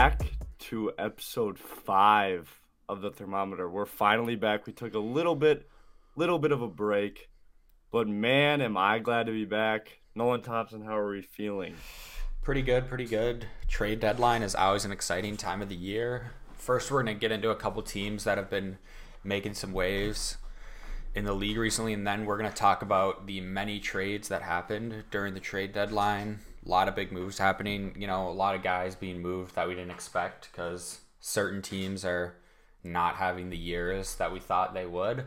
back to episode five of the thermometer. We're finally back. We took a little bit, little bit of a break, but man, am I glad to be back. Nolan Thompson, how are we feeling? Pretty good, pretty good. Trade deadline is always an exciting time of the year. First, we're going to get into a couple teams that have been making some waves in the league recently, and then we're going to talk about the many trades that happened during the trade deadline. A lot of big moves happening. You know, a lot of guys being moved that we didn't expect because certain teams are not having the years that we thought they would.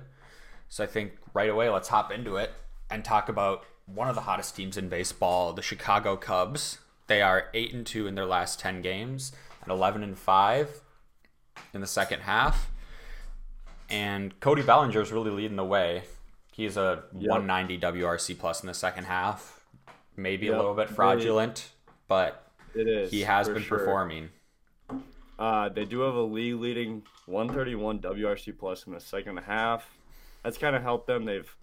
So I think right away, let's hop into it and talk about one of the hottest teams in baseball, the Chicago Cubs. They are eight and two in their last ten games, and eleven and five in the second half. And Cody Bellinger is really leading the way. He's a yep. 190 WRC plus in the second half. Maybe yep. a little bit fraudulent, but it is. He has been sure. performing. Uh, they do have a league leading 131 WRC plus in the second half. That's kind of helped them. They've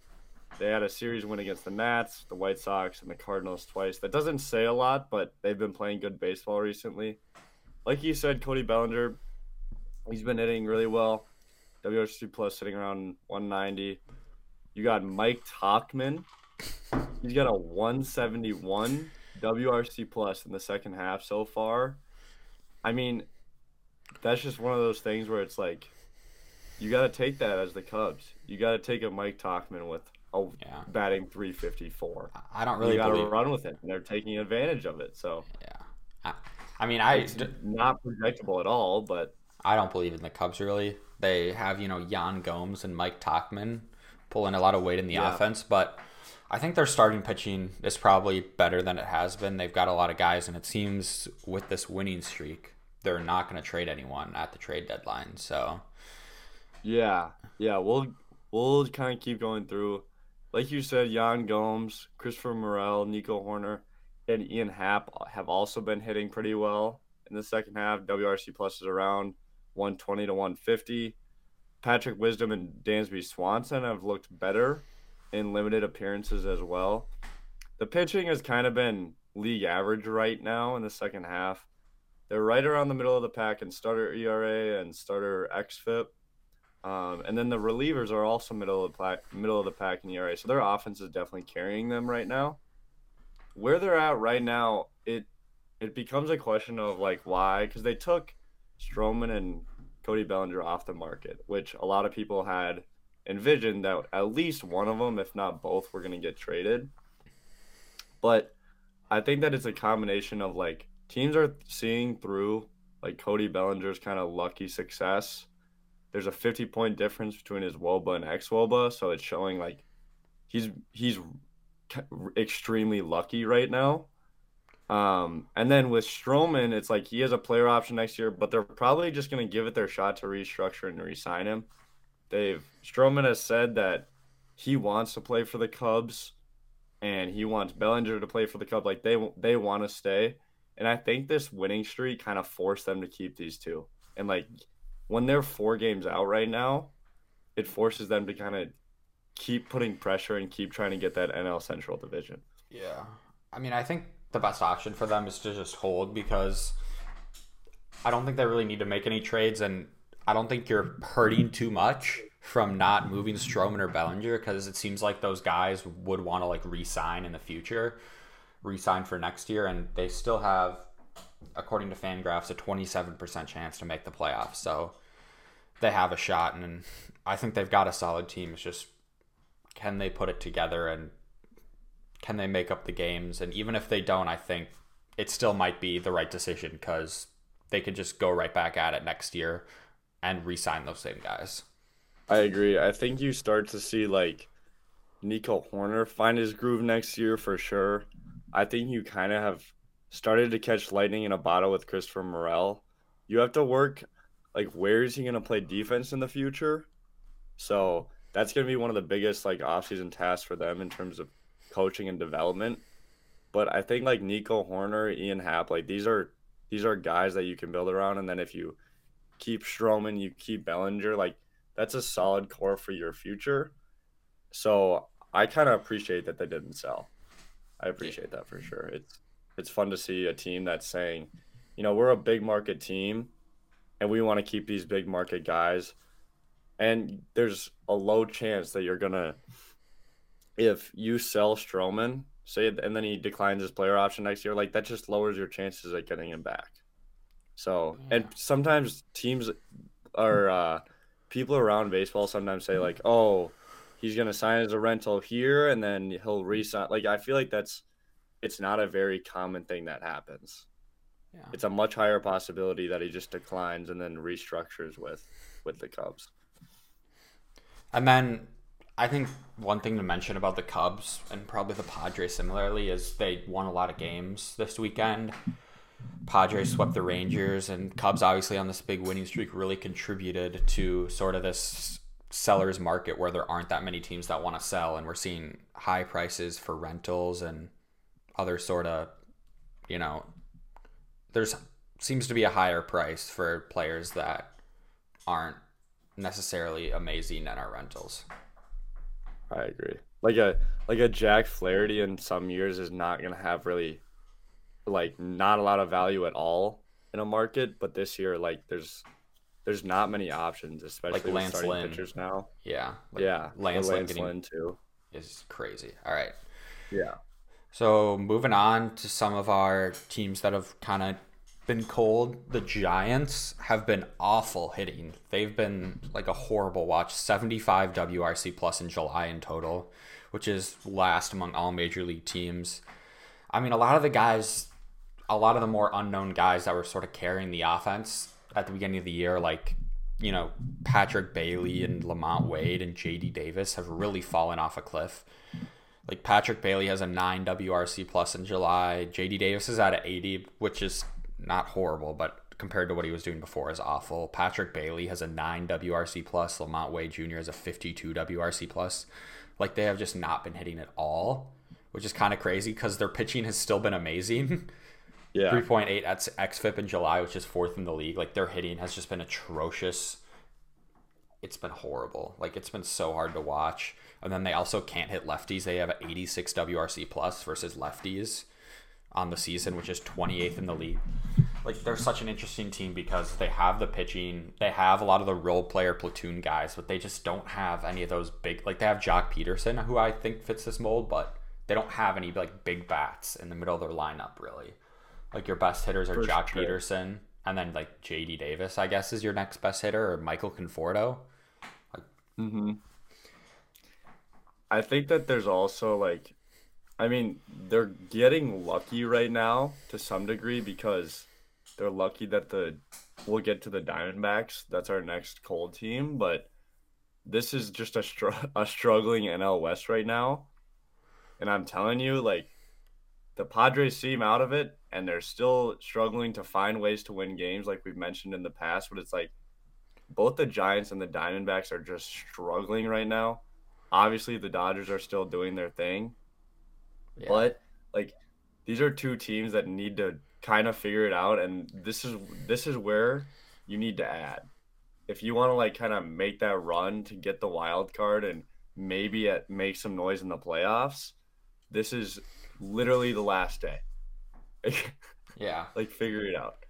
they had a series win against the Nats, the White Sox, and the Cardinals twice. That doesn't say a lot, but they've been playing good baseball recently. Like you said, Cody Bellinger, he's been hitting really well. WRC plus sitting around 190. You got Mike Tauchman. He's got a 171 WRC plus in the second half so far. I mean, that's just one of those things where it's like you got to take that as the Cubs. You got to take a Mike Tauchman with a yeah. batting 354. I don't really you got to run with it, and they're taking advantage of it. So yeah, I, I mean, I it's not projectable at all, but I don't believe in the Cubs really. They have you know Yan Gomes and Mike Tauchman pulling a lot of weight in the yeah. offense, but. I think their starting pitching is probably better than it has been. They've got a lot of guys, and it seems with this winning streak, they're not going to trade anyone at the trade deadline. So, yeah, yeah, we'll we'll kind of keep going through. Like you said, Yan Gomes, Christopher Morel, Nico Hoerner, and Ian Happ have also been hitting pretty well in the second half. WRC plus is around 120 to 150. Patrick Wisdom and Dansby Swanson have looked better in limited appearances as well. The pitching has kind of been league average right now in the second half. They're right around the middle of the pack in starter ERA and starter xFIP. Um, and then the relievers are also middle of the pack, middle of the pack in ERA. So their offense is definitely carrying them right now. Where they're at right now, it it becomes a question of like why because they took Stroman and Cody Bellinger off the market, which a lot of people had envisioned that at least one of them, if not both, were going to get traded. But I think that it's a combination of like teams are seeing through like Cody Bellinger's kind of lucky success. There's a 50 point difference between his Woba and ex Woba, so it's showing like he's he's extremely lucky right now. Um, and then with Stroman, it's like he has a player option next year, but they're probably just going to give it their shot to restructure and re-sign him. Dave Stroman has said that he wants to play for the Cubs, and he wants Bellinger to play for the Cubs. Like they they want to stay. And I think this winning streak kind of forced them to keep these two. And like when they're four games out right now, it forces them to kind of keep putting pressure and keep trying to get that NL Central division. Yeah. I mean, I think the best option for them is to just hold because I don't think they really need to make any trades and I don't think you're hurting too much from not moving Stroman or Bellinger because it seems like those guys would want to like re-sign in the future re-sign for next year, and they still have, according to Fangraphs, a 27% chance to make the playoffs. So they have a shot, and I think they've got a solid team. It's just can they put it together and can they make up the games? And even if they don't, I think it still might be the right decision because they could just go right back at it next year and re-sign those same guys. I agree. I think you start to see like Nico Hoerner find his groove next year for sure. I think you kind of have started to catch lightning in a bottle with Christopher Morel. You have to work like where is he going to play defense in the future? So that's going to be one of the biggest like offseason tasks for them in terms of coaching and development. But I think like Nico Hoerner, Ian Happ, like these are these are guys that you can build around. And then if you keep Stroman, you keep Bellinger, like that's a solid core for your future. So I kind of appreciate that they didn't sell. I appreciate that for sure. It's it's fun to see a team that's saying, you know, we're a big market team and we want to keep these big market guys. And there's a low chance that you're going to, if you sell Stroman, say, and then he declines his player option next year, like that just lowers your chances at getting him back. So, yeah. and sometimes teams or uh, people around baseball sometimes say, like, oh, he's going to sign as a rental here and then he'll resign. Like, I feel like that's, it's not a very common thing that happens. Yeah. It's a much higher possibility that he just declines and then restructures with with the Cubs. And then I think one thing to mention about the Cubs and probably the Padres similarly is they won a lot of games this weekend. Padres swept the Rangers and Cubs obviously on this big winning streak really contributed to sort of this seller's market where there aren't that many teams that want to sell and we're seeing high prices for rentals and other sort of you know there's seems to be a higher price for players that aren't necessarily amazing at our rentals. I agree. Like a like a Jack Flaherty in some years is not gonna have really like not a lot of value at all in a market, but this year like there's there's not many options, especially like Lance starting Lynn. pitchers now. Yeah, like yeah, Lance, Lance Lynn too is crazy. All right, yeah. So moving on to some of our teams that have kind of been cold. The Giants have been awful hitting. They've been like a horrible watch. 75 WRC plus in July in total, which is last among all major league teams. I mean, a lot of the guys, a lot of the more unknown guys that were sort of carrying the offense at the beginning of the year, like, you know, Patrick Bailey and LaMonte Wade and JD Davis have really fallen off a cliff. Like Patrick Bailey has a 9 WRC plus in July. JD Davis is at an 80, which is not horrible, but compared to what he was doing before is awful. Patrick Bailey has a 9 WRC plus. LaMonte Wade Jr. has a 52 WRC plus. Like they have just not been hitting at all, which is kind of crazy because their pitching has still been amazing. Yeah. 3.8 at XFIP in July, which is fourth in the league. Like their hitting has just been atrocious. It's been horrible. Like it's been so hard to watch. And then they also can't hit lefties. They have an 86 WRC plus versus lefties on the season, which is 28th in the league. Like they're such an interesting team because they have the pitching, they have a lot of the role player platoon guys, but they just don't have any of those big. Like they have Joc Pederson, who I think fits this mold, but they don't have any like big bats in the middle of their lineup really. Like your best hitters are Joc Pederson, and then like J.D. Davis, I guess, is your next best hitter, or Michael Conforto. Like, mm-hmm. I think that there's also like I mean, they're getting lucky right now to some degree because they're lucky that the we'll get to the Diamondbacks. That's our next cold team, but this is just a str- a struggling NL West right now. And I'm telling you, like the Padres seem out of it, and they're still struggling to find ways to win games, like we've mentioned in the past. But it's like both the Giants and the Diamondbacks are just struggling right now. Obviously, the Dodgers are still doing their thing, yeah. But like these are two teams that need to kind of figure it out and this is this is where you need to add. If you want to like kind of make that run to get the wild card and maybe at, make some noise in the playoffs, this is literally the last day. yeah. Like figure it out.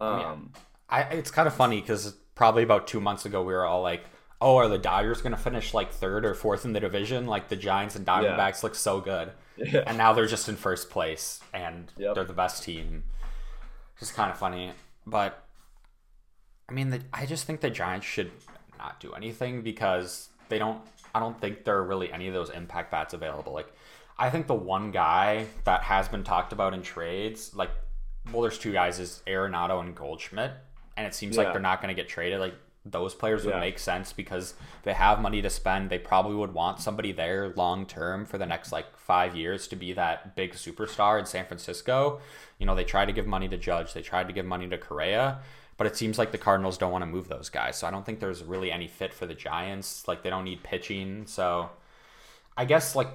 Um I, it's kind of funny cuz probably about 2 months ago we were all like oh, are the Dodgers going to finish like third or fourth in the division? Like the Giants and Diamondbacks yeah. look so good. Yeah. And now they're just in first place and yep. they're the best team. Just kind of funny. But I mean, the, I just think the Giants should not do anything because they don't. I don't think there are really any of those impact bats available. Like, I think the one guy that has been talked about in trades, like, well, there's two guys, is Arenado and Goldschmidt, and it seems yeah. like they're not going to get traded. Like, those players would yeah. make sense because they have money to spend. They probably would want somebody there long term for the next like five years to be that big superstar in San Francisco. You know, they tried to give money to Judge, they tried to give money to Correa, but it seems like the Cardinals don't want to move those guys. So I don't think there's really any fit for the Giants. Like they don't need pitching. So I guess like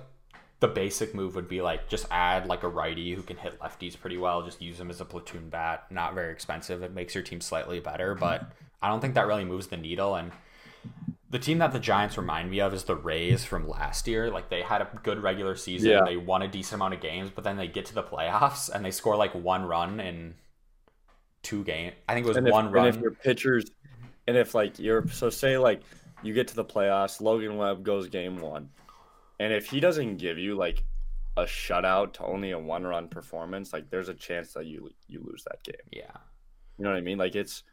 the basic move would be like just add like a righty who can hit lefties pretty well. Just use them as a platoon bat. Not very expensive. It makes your team slightly better, but I don't think that really moves the needle. And the team that the Giants remind me of is the Rays from last year. Like they had a good regular season, yeah. they won a decent amount of games, but then they get to the playoffs and they score like one run in two games. I think it was if, one run. And if your pitchers, and if like you're so say like you get to the playoffs, Logan Webb goes game one, and if he doesn't give you like a shutout to only a one run performance, like there's a chance that you you lose that game. yeah. You know what I mean? Like it's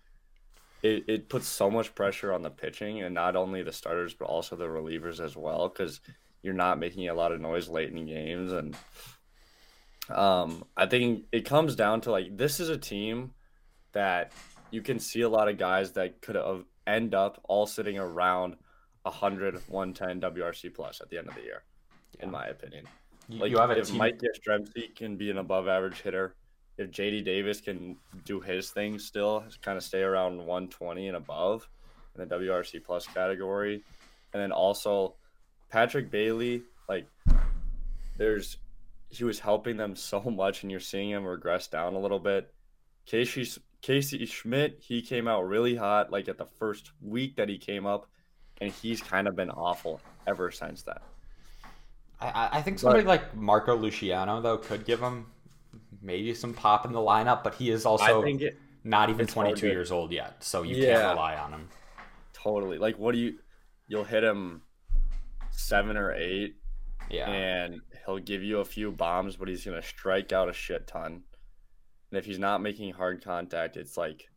it, it puts so much pressure on the pitching and not only the starters but also the relievers as well because you're not making a lot of noise late in games and um I think it comes down to like this is a team that you can see a lot of guys that could have end up all sitting around 100 110 WRC plus at the end of the year in my opinion. You, Like you have if team. Mike Yastrzemski can be an above average hitter, if JD Davis can do his thing still, kind of stay around 120 and above in the WRC plus category, and then also Patrick Bailey, like there's he was helping them so much, and you're seeing him regress down a little bit. Casey Casey Schmitt, he came out really hot like at the first week that he came up, and he's kind of been awful ever since then. I- I, think somebody like Marco Luciano though could give him maybe some pop in the lineup, but he is also it, not even 22 years old yet, so you Yeah. can't rely on him. Totally. Like, what do you? You'll hit him seven or eight, Yeah. and he'll give you a few bombs, but he's gonna strike out a shit ton. And if he's not making hard contact, it's like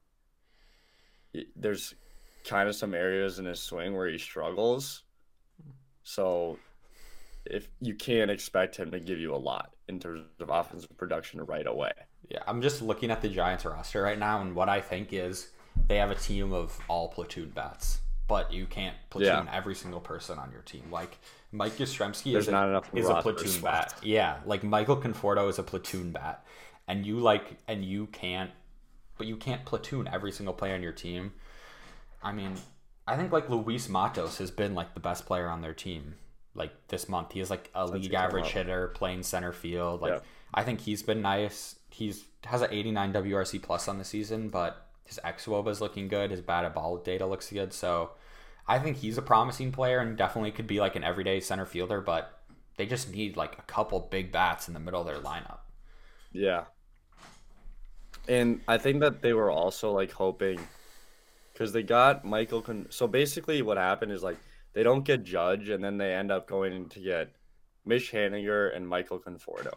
there's kind of some areas in his swing where he struggles. So, if you can't expect him to give you a lot in terms of offensive production right away. Yeah, I'm just looking at the Giants roster right now, and what I think is they have a team of all platoon bats, but you can't platoon Yeah. every single person on your team. Like Mike Yastrzemski There's is, a, is a platoon bat. Yeah, like Michael Conforto is a platoon bat, and you like and you can't, but you can't platoon every single player on your team. I mean, I think like Luis Matos has been like the best player on their team. Like this month, he is like a league average hitter playing center field. Like Yeah. I think he's been nice. He's has an 89 WRC plus on the season, but his xWOBA is looking good. His batted ball data looks good. So I think he's a promising player and definitely could be like an everyday center fielder. But they just need like a couple big bats in the middle of their lineup. Yeah. And I think that they were also like hoping because they got Michael. Con- so basically, what happened is like they don't get Judge, and then they end up going to get Mitch Haniger and Michael Conforto.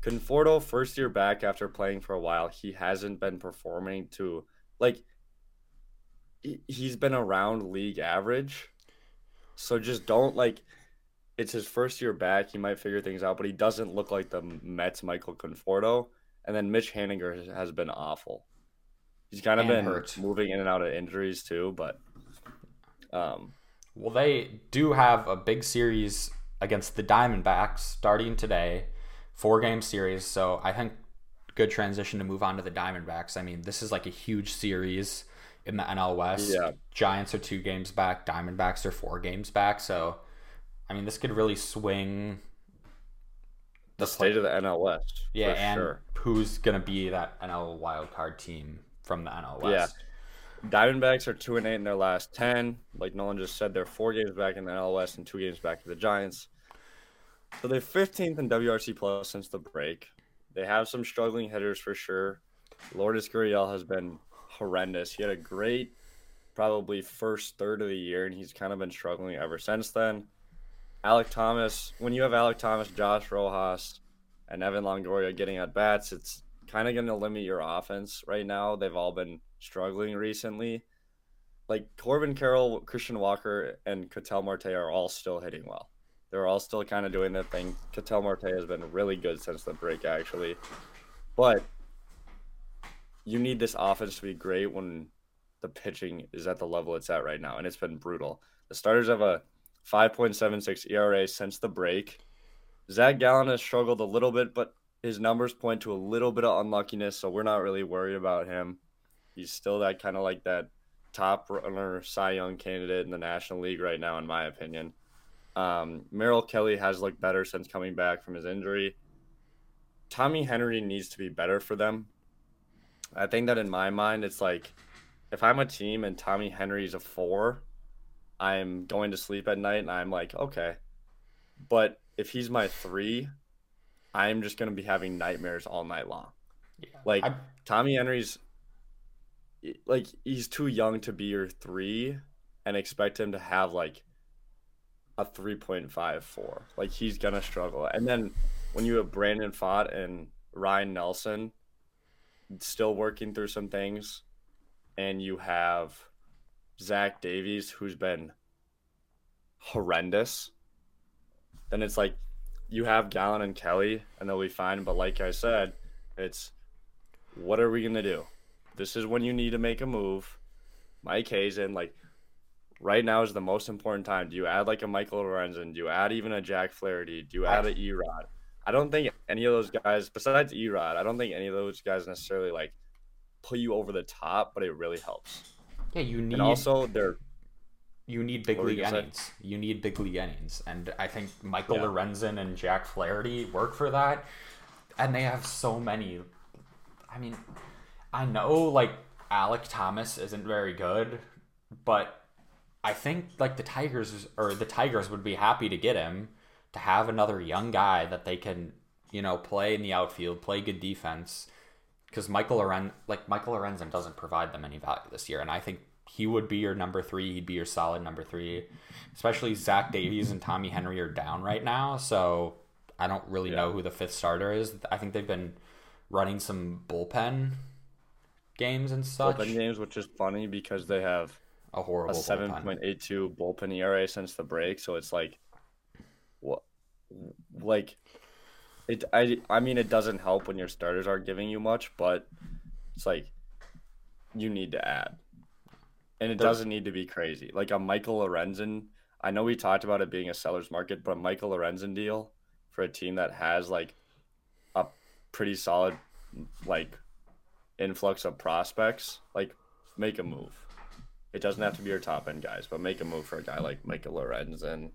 Conforto, first year back after playing for a while, he hasn't been performing to like he- he's been around league average. So just don't like it's his first year back. He might figure things out, but he doesn't look like the Mets Michael Conforto. And then Mitch Haniger has been awful. He's kind of been hurt. moving in and out of injuries too, but um, Well, they do have a big series against the Diamondbacks starting today, four game series. So I think good transition to move on to the Diamondbacks. I mean, this is like a huge series in the NL West. Yeah. Giants are two games back, Diamondbacks are four games back. So, I mean, this could really swing. the state of the NL West. Yeah, for and sure. who's gonna be that NL wild card team from the NL West? Diamondbacks are two and eight in their last ten. Like Nolan just said, they're four games back in the NL West and two games back to the Giants. So they're 15th in WRC plus since the break. They have some struggling hitters for sure. Lourdes Gurriel has been horrendous. He had a great, probably first third of the year, and he's kind of been struggling ever since then. Alek Thomas, when you have Alek Thomas, Josh Rojas, and Evan Longoria getting at bats, it's kind of going to limit your offense right now. They've all been struggling recently. Like Corbin Carroll, Christian Walker, and Ketel Marte are all still hitting well. They're all still kind of doing their thing. Ketel Marte has been really good since the break, actually. But you need this offense to be great when the pitching is at the level it's at right now, and it's been brutal. The starters have a 5.76 ERA since the break. Zach Gallen has struggled a little bit, but his numbers point to a little bit of unluckiness, so we're not really worried about him. He's still that kind of like that top runner Cy Young candidate in the National League right now, in my opinion. Um, Merrill Kelly has looked better since coming back from his injury. Tommy Henry needs to be better for them. I think that in my mind, it's like if I'm a team and Tommy Henry's a four, I'm going to sleep at night and I'm like, okay. But if he's my three, I'm just going to be having nightmares all night long. Yeah. Like I- Tommy Henry's like he's too young to be your three, and expect him to have like a three point five four. Like he's gonna struggle. And then when you have Brandon Pfaadt and Ryan Nelson still working through some things, and you have Zach Davies who's been horrendous, then it's like you have Gallen and Kelly, and they'll be fine. But like I said, it's what are we gonna do? This is when you need to make a move. Mike Hazen, like right now is the most important time. Do you add like a Michael Lorenzen? Do you add even a Jack Flaherty? Do you add a Erod? I don't think any of those guys, besides Erod, I don't think any of those guys necessarily like put you over the top, but it really helps. Yeah, you need. And also, they're you need big league innings. You need big league innings, and I think Michael Yeah. Lorenzen and Jack Flaherty work for that. And they have so many. I mean, I know like Alek Thomas isn't very good, but I think like the Tigers or the Tigers would be happy to get him to have another young guy that they can you know play in the outfield, play good defense. Because Michael Loren like Michael Lorenzen doesn't provide them any value this year, and I think he would be your number three. He'd be your solid number three. Especially Zach Davies and Tommy Henry are down right now, so I don't really know who the fifth starter is. I think they've been running some bullpen games and such. bullpen games, which is funny because they have A horrible a seven bullpen. point eight two bullpen ERA since the break. So it's like, what, like, it. I I mean, it doesn't help when your starters aren't giving you much, but it's like you need to add, and it doesn't need to be crazy. Like a Michael Lorenzen. I know we talked about it being a seller's market, but a Michael Lorenzen deal for a team that has like a pretty solid like influx of prospects, like make a move. It doesn't have to be your top end guys, but make a move for a guy like Michael Lorenzen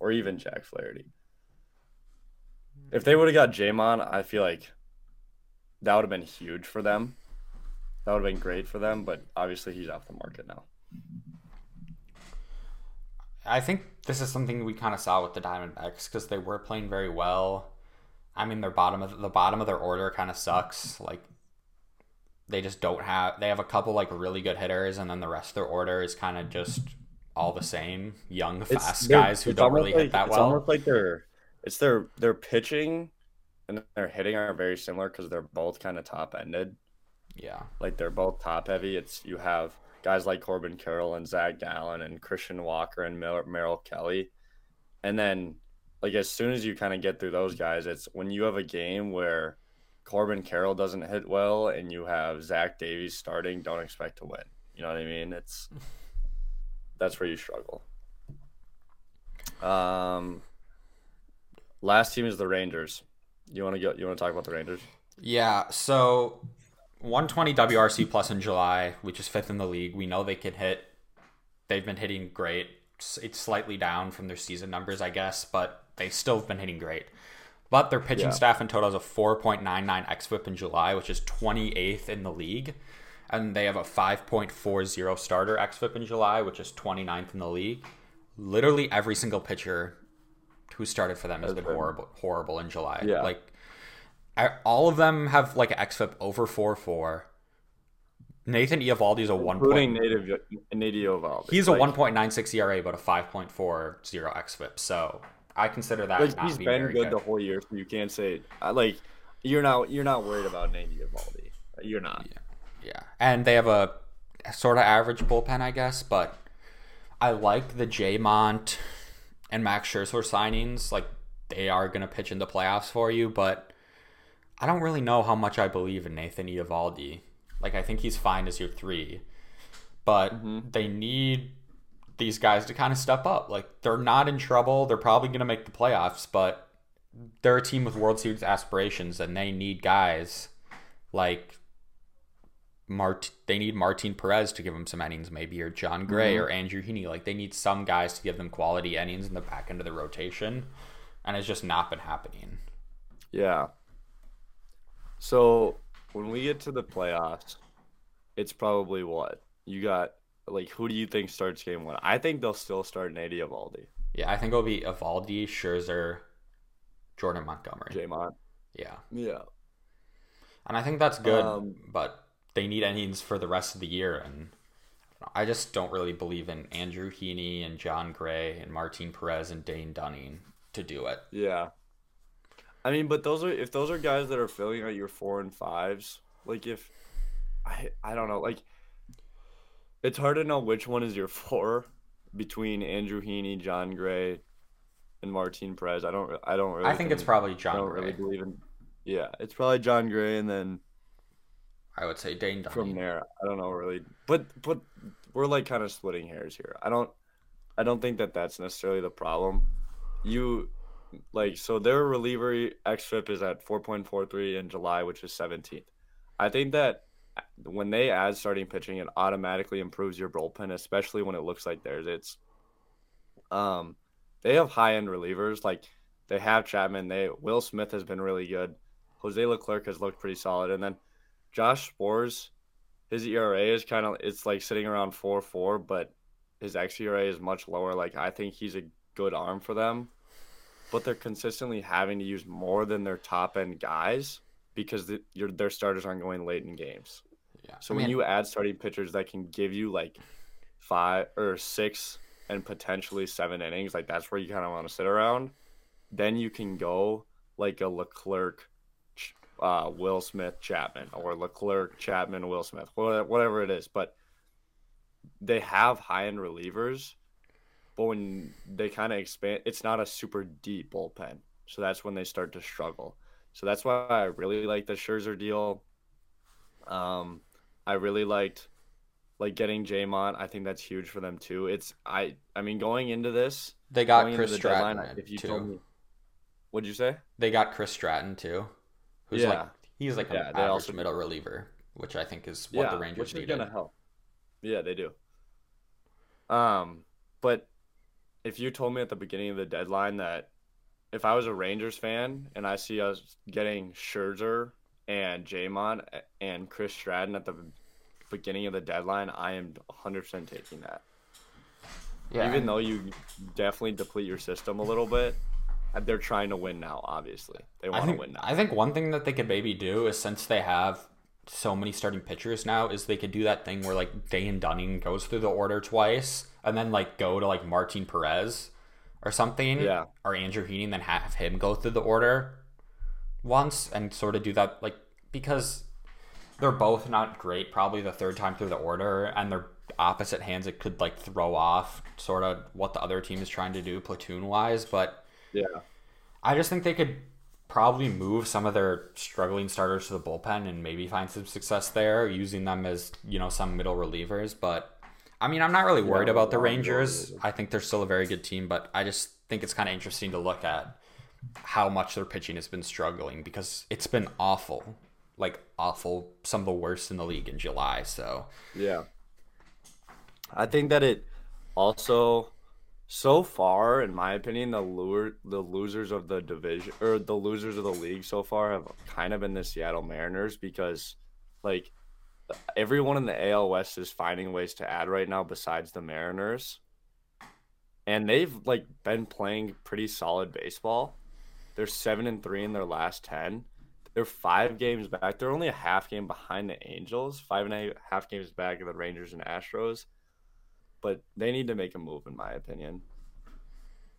or even Jack Flaherty. If they would have got Jamon, I feel like that would have been huge for them. That would have been great for them, but obviously he's off the market now. I think this is something we kind of saw with the Diamondbacks because they were playing very well. I mean, their bottom of the bottom of their order kind of sucks. Like they just don't have. They have a couple like really good hitters, and then the rest of their order is kind of just all the same young, fast they're- guys who don't really like, hit that it's well. almost like their it's their their pitching and their hitting are very similar because they're both kind of top ended. Yeah, like they're both top heavy. It's you have guys like Corbin Carroll and Zach Gallen and Christian Walker and Mer- Merrill Kelly, and then like as soon as you kind of get through those guys, it's when you have a game where Corbin Carroll doesn't hit well and you have Zach Davies starting, don't expect to win. You know what I mean? It's that's where you struggle. Um, last team is the Rangers. You want to go? You want to talk about the Rangers? yeah. So 120 WRC plus in July, which is fifth in the league. We know they can hit. They've been hitting great. It's- slightly down from their season numbers, I guess, but they still have been hitting great. But their pitching Yeah. staff in total has a 4.99 xFIP in July, which is 28th in the league. And they have a 5.40 starter xFIP in July, which is 29th in the league. Literally every single pitcher who started for them has been been- horrible, horrible in July. Yeah. Like I, all of them have like an xFIP over four four. Nathan Eovaldi is a one Including point. native native Eovaldi. He's a 1.96 ERA, but a 5.40 xFIP. So I consider that like he's been good, good. the whole year, so you can't say uh, like you're not you're not worried about Nate Eovaldi. You're not. Yeah, and they have a sort of average bullpen, I guess. But I like the Mont and Max Scherzer signings. Like they are going to pitch in the playoffs for you, but I don't really know how much I believe in Nathan Eovaldi. Like I think he's fine as your three, but mm-hmm. they need these guys to kind of step up. Like they're not in trouble. They're probably going to make the playoffs, but they're a team with World Series aspirations, and they need guys like Mart. They need Martin Perez to give them some innings, maybe, or Jon Gray mm-hmm. or Andrew Heaney. Like they need some guys to give them quality innings in the back end of the rotation, and it's just not been happening. Yeah. So when we get to the playoffs, it's probably what you got. Like, who do you think starts game one? I think they'll still start Nate Eovaldi, Yeah, I think it'll be Eovaldi, Scherzer, Jordan Montgomery. Jamont. Yeah, Yeah. and I think that's good, Um, but they need innings for the rest of the year, and I just don't really believe in Andrew Heaney and Jon Gray and Martin Perez and Dane Dunning to do it. Yeah. I mean, but those are if those are guys that are filling out your four and fives. Like if I I don't know, like it's hard to know which one is your four between Andrew Heaney, Jon Gray, and Martin Perez. I don't I don't really I think it's probably John. I don't Gray. really believe in Yeah, it's probably Jon Gray and then I would say Dane from there, I don't know really. But but we're like kind of splitting hairs here. I don't I don't think that that's necessarily the problem. You like so their reliever xFIP is at 4.43 in July, which is 17th. I think that when they add starting pitching, it automatically improves your bullpen, especially when it looks like theirs. It's um they have high end relievers like they have Chapman. They Will Smith has been really good. Jose Leclerc has looked pretty solid, and then Josh Sborz, his ERA is kind of it's like sitting around four four, but his xERA is much lower. Like I think he's a good arm for them, but they're consistently having to use more than their top end guys because the, your their starters aren't going late in games. Yeah. So I when mean, you add starting pitchers that can give you like five or six and potentially seven innings, like that's where you kind of want to sit around. Then you can go like a Leclerc, uh, Will Smith, Chapman, or Leclerc, Chapman, Will Smith, whatever it is. But they have high end relievers, but when they kind of expand, it's not a super deep bullpen. So that's when they start to struggle. So that's why I really like the Scherzer deal. Um, I really liked like getting Jamont. I think that's huge for them too. It's I I mean going into this, they got Chris the deadline, Stratton if you too. me, what'd you say? They got Chris Stratton too, who's Yeah. like he's like Yeah, an average also- middle reliever, which I think is what the Rangers which needed. gonna help. Yeah, they do. Um, but if you told me at the beginning of the deadline that if I was a Rangers fan and I see us getting Scherzer and Jamon and Chris Stratton at the beginning of the deadline, I am 100% taking that. Yeah, Even though you definitely deplete your system a little bit, they're trying to win now. Obviously, they want to think win now. I think one thing that they could maybe do is since they have so many starting pitchers now, is they could do that thing where like Dane Dunning goes through the order twice and then like go to like Martin Perez or something, Yeah. or Andrew Heaney, and then have him go through the order once and sort of do that like because they're both not great probably the third time through the order and they're opposite hands it could like throw off sort of what the other team is trying to do platoon wise but yeah, I just think they could probably move some of their struggling starters to the bullpen and maybe find some success there using them as, you know, some middle relievers. But I mean, I'm not really worried Yeah, about the Rangers. I think they're still a very good team, but I just think it's kind of interesting to look at how much their pitching has been struggling because it's been awful. Like awful, some of the worst in the league in July. So Yeah. I think that it also so far, in my opinion, the lure the losers of the division or the losers of the league so far have kind of been the Seattle Mariners because like everyone in the AL West is finding ways to add right now besides the Mariners. And they've like been playing pretty solid baseball. They're seven and three in their last ten. They're five games back. They're only a half game behind the Angels, five and a half games back of the Rangers and Astros. But they need to make a move, in my opinion.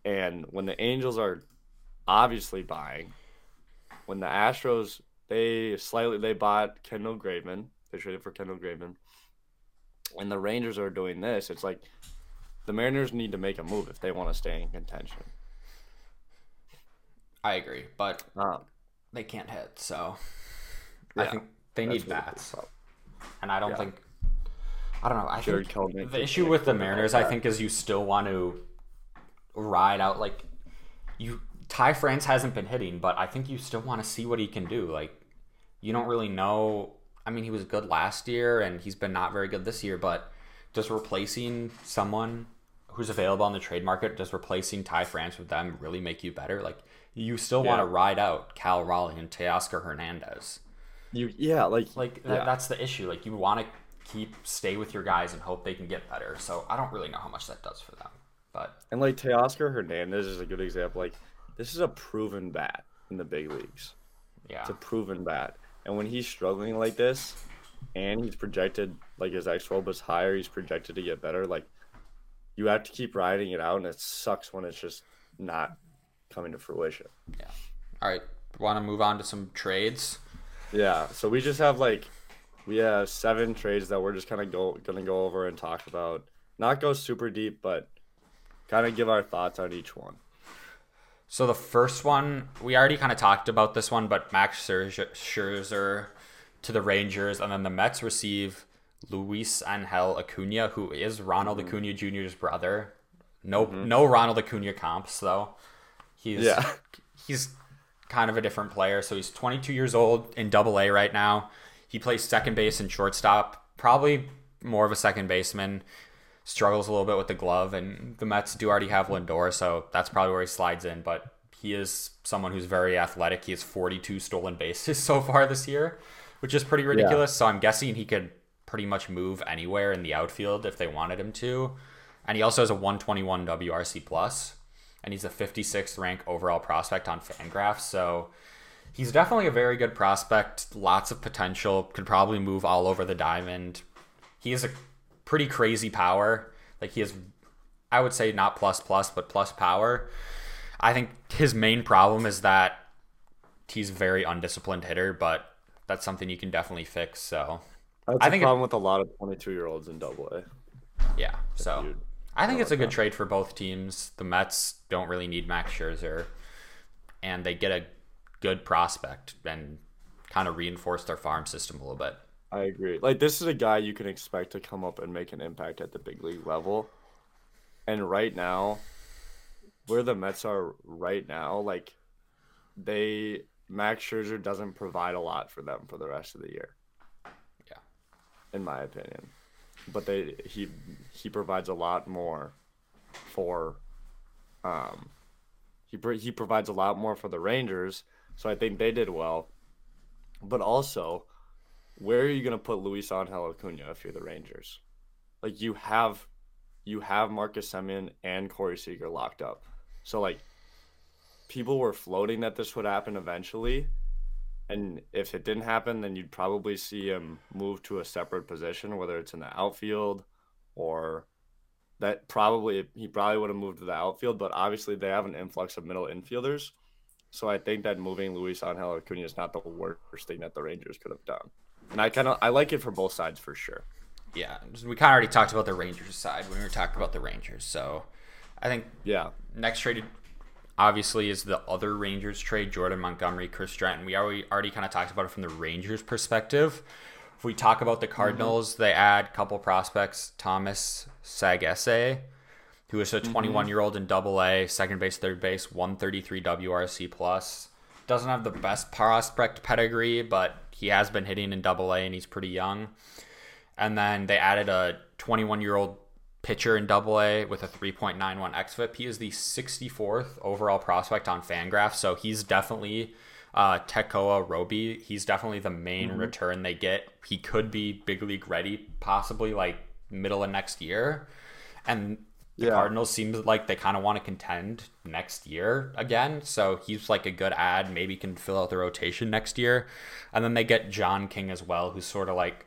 And when the Angels are obviously buying, when the Astros they slightly they bought Kendall Graveman, they traded for Kendall Graveman, and the Rangers are doing this, it's like the Mariners need to make a move if they want to stay in contention. I agree, but Um, they can't hit. So I think they need bats. And I don't Yeah. think I don't know. I Jared think the issue with the Mariners, I think, is you still want to ride out like you. Ty France hasn't been hitting, but I think you still want to see what he can do. Like you don't really know. I mean, he was good last year, and he's been not very good this year. But does replacing someone who's available on the trade market, does replacing Ty France with them really make you better? Like you still want to ride out Cal Raleigh and Teoscar Hernandez. You yeah, like Like that, that's the issue. Like you want to keep stay with your guys and hope they can get better. So I don't really know how much that does for them. But And like Teoscar Hernandez is a good example. Like this is a proven bat in the big leagues. yeah, It's a proven bat. And when he's struggling like this, and he's projected like his X is higher. He's projected to get better. Like you have to keep riding it out, and it sucks when it's just not coming to fruition. Yeah. All right. Want to move on to some trades? Yeah. So we just have like we have seven trades that we're just kind of go gonna go over and talk about. Not go super deep, but kind of give our thoughts on each one. So the first one, we already kind of talked about this one, but Max Scherzer to the Rangers, and then the Mets receive Luis Angel Acuna, who is Ronald mm-hmm. Acuna Jr.'s brother. No, mm-hmm. no Ronald Acuna comps though. He's yeah. he's kind of a different player. So he's 22 years old in Double A right now. He plays second base and shortstop. Probably more of a second baseman. Struggles a little bit with the glove, and the Mets do already have Lindor, so that's probably where he slides in. But he is someone who's very athletic. He has 42 stolen bases so far this year, which is pretty ridiculous. Yeah. So I'm guessing he could pretty much move anywhere in the outfield if they wanted him to. And he also has a 121 WRC plus, and he's a 56th rank overall prospect on Fangraphs. So he's definitely a very good prospect. Lots of potential. Could probably move all over the diamond. He has a pretty crazy power. Like he has, I would say not plus plus, but plus power. I think his main problem is that he's a very undisciplined hitter, but that's something you can definitely fix. So that's I think problem it, with a lot of 22 year olds in Double A. Yeah, so I think it's a good trade for both teams. The Mets don't really need Max Scherzer, and they get a good prospect and kind of reinforce their farm system a little bit. I agree. Like this is a guy you can expect to come up and make an impact at the big league level. And right now, where the Mets are right now, like they Max Scherzer doesn't provide a lot for them for the rest of the year. Yeah. In my opinion. But they he he provides a lot more for um he he provides a lot more for the Rangers, so I think they did well. But also, where are you going to put Luis Angel Acuna if you're the Rangers? Like you have you have Marcus Semien and Corey Seager locked up. So like people were floating that this would happen eventually. And if it didn't happen, then you'd probably see him move to a separate position, whether it's in the outfield or that probably he probably would have moved to the outfield, but obviously they have an influx of middle infielders. So I think that moving Luis Angel Acuna is not the worst thing that the Rangers could have done. And I kind of I like it for both sides for sure. Yeah, we kind of already talked about the Rangers side when we were talking about the Rangers. So I think yeah, next traded obviously is the other Rangers trade, Jordan Montgomery, Chris Stratton. We already already kind of talked about it from the Rangers perspective. If we talk about the. Cardinals, mm-hmm. they add a couple prospects, Thomas Saggese, who is a mm-hmm. 21 year old in Double A, second base, third base, 133 WRC plus. Doesn't have the best prospect pedigree, but he has been hitting in Double A and he's pretty young. And then they added a 21 year old pitcher in Double A with a 3.91 xFIP. He is the 64th overall prospect on Fangraph, so he's definitely uh, Tekoah Roby. He's definitely the main mm-hmm. return they get. He could be big league ready, possibly like middle of next year. And the yeah. Cardinals seems like they kind of want to contend next year again. So he's like a good ad. Maybe can fill out the rotation next year. And then they get John King as well, who's sort of like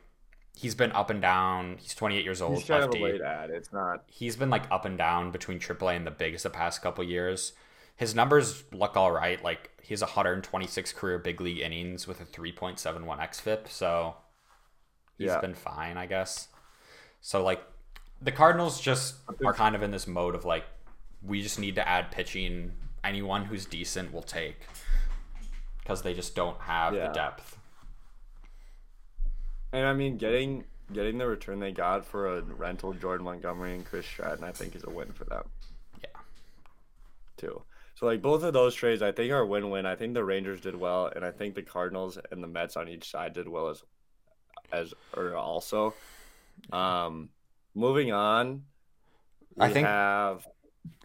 he's been up and down. He's 28 years old. He's kind lefty. of a late ad. It's not. He's been like up and down between AAA and the bigs the past couple years. His numbers look all right. Like he has 126 career big league innings with a 3.71 xFIP. So he's yeah. been fine, I guess. So like the Cardinals just are kind of in this mode of like we just need to add pitching. Anyone who's decent will take because they just don't have yeah. the depth. And I mean, getting getting the return they got for a rental Jordan Montgomery and Chris Stratton, I think is a win for them. Yeah. Too. So like both of those trades, I think are win-win. I think the Rangers did well, and I think the Cardinals and the Mets on each side did well as as or also. Um, moving on, I think have.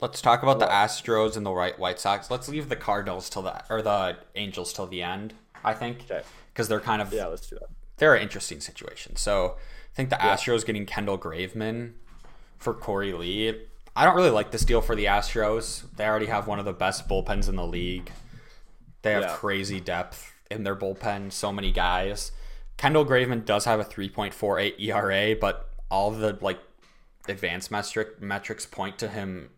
Let's talk about the Astros and the White Sox. Let's leave the Cardinals till the or the Angels till the end. I think because okay. they're kind of yeah. Let's do that they're an interesting situation. So I think the yeah. Astros getting Kendall Graveman for Korey Lee. I don't really like this deal for the Astros. They already have one of the best bullpens in the league. They have yeah. crazy depth in their bullpen, so many guys. Kendall Graveman does have a 3.48 ERA, but all the like advanced metric metrics point to him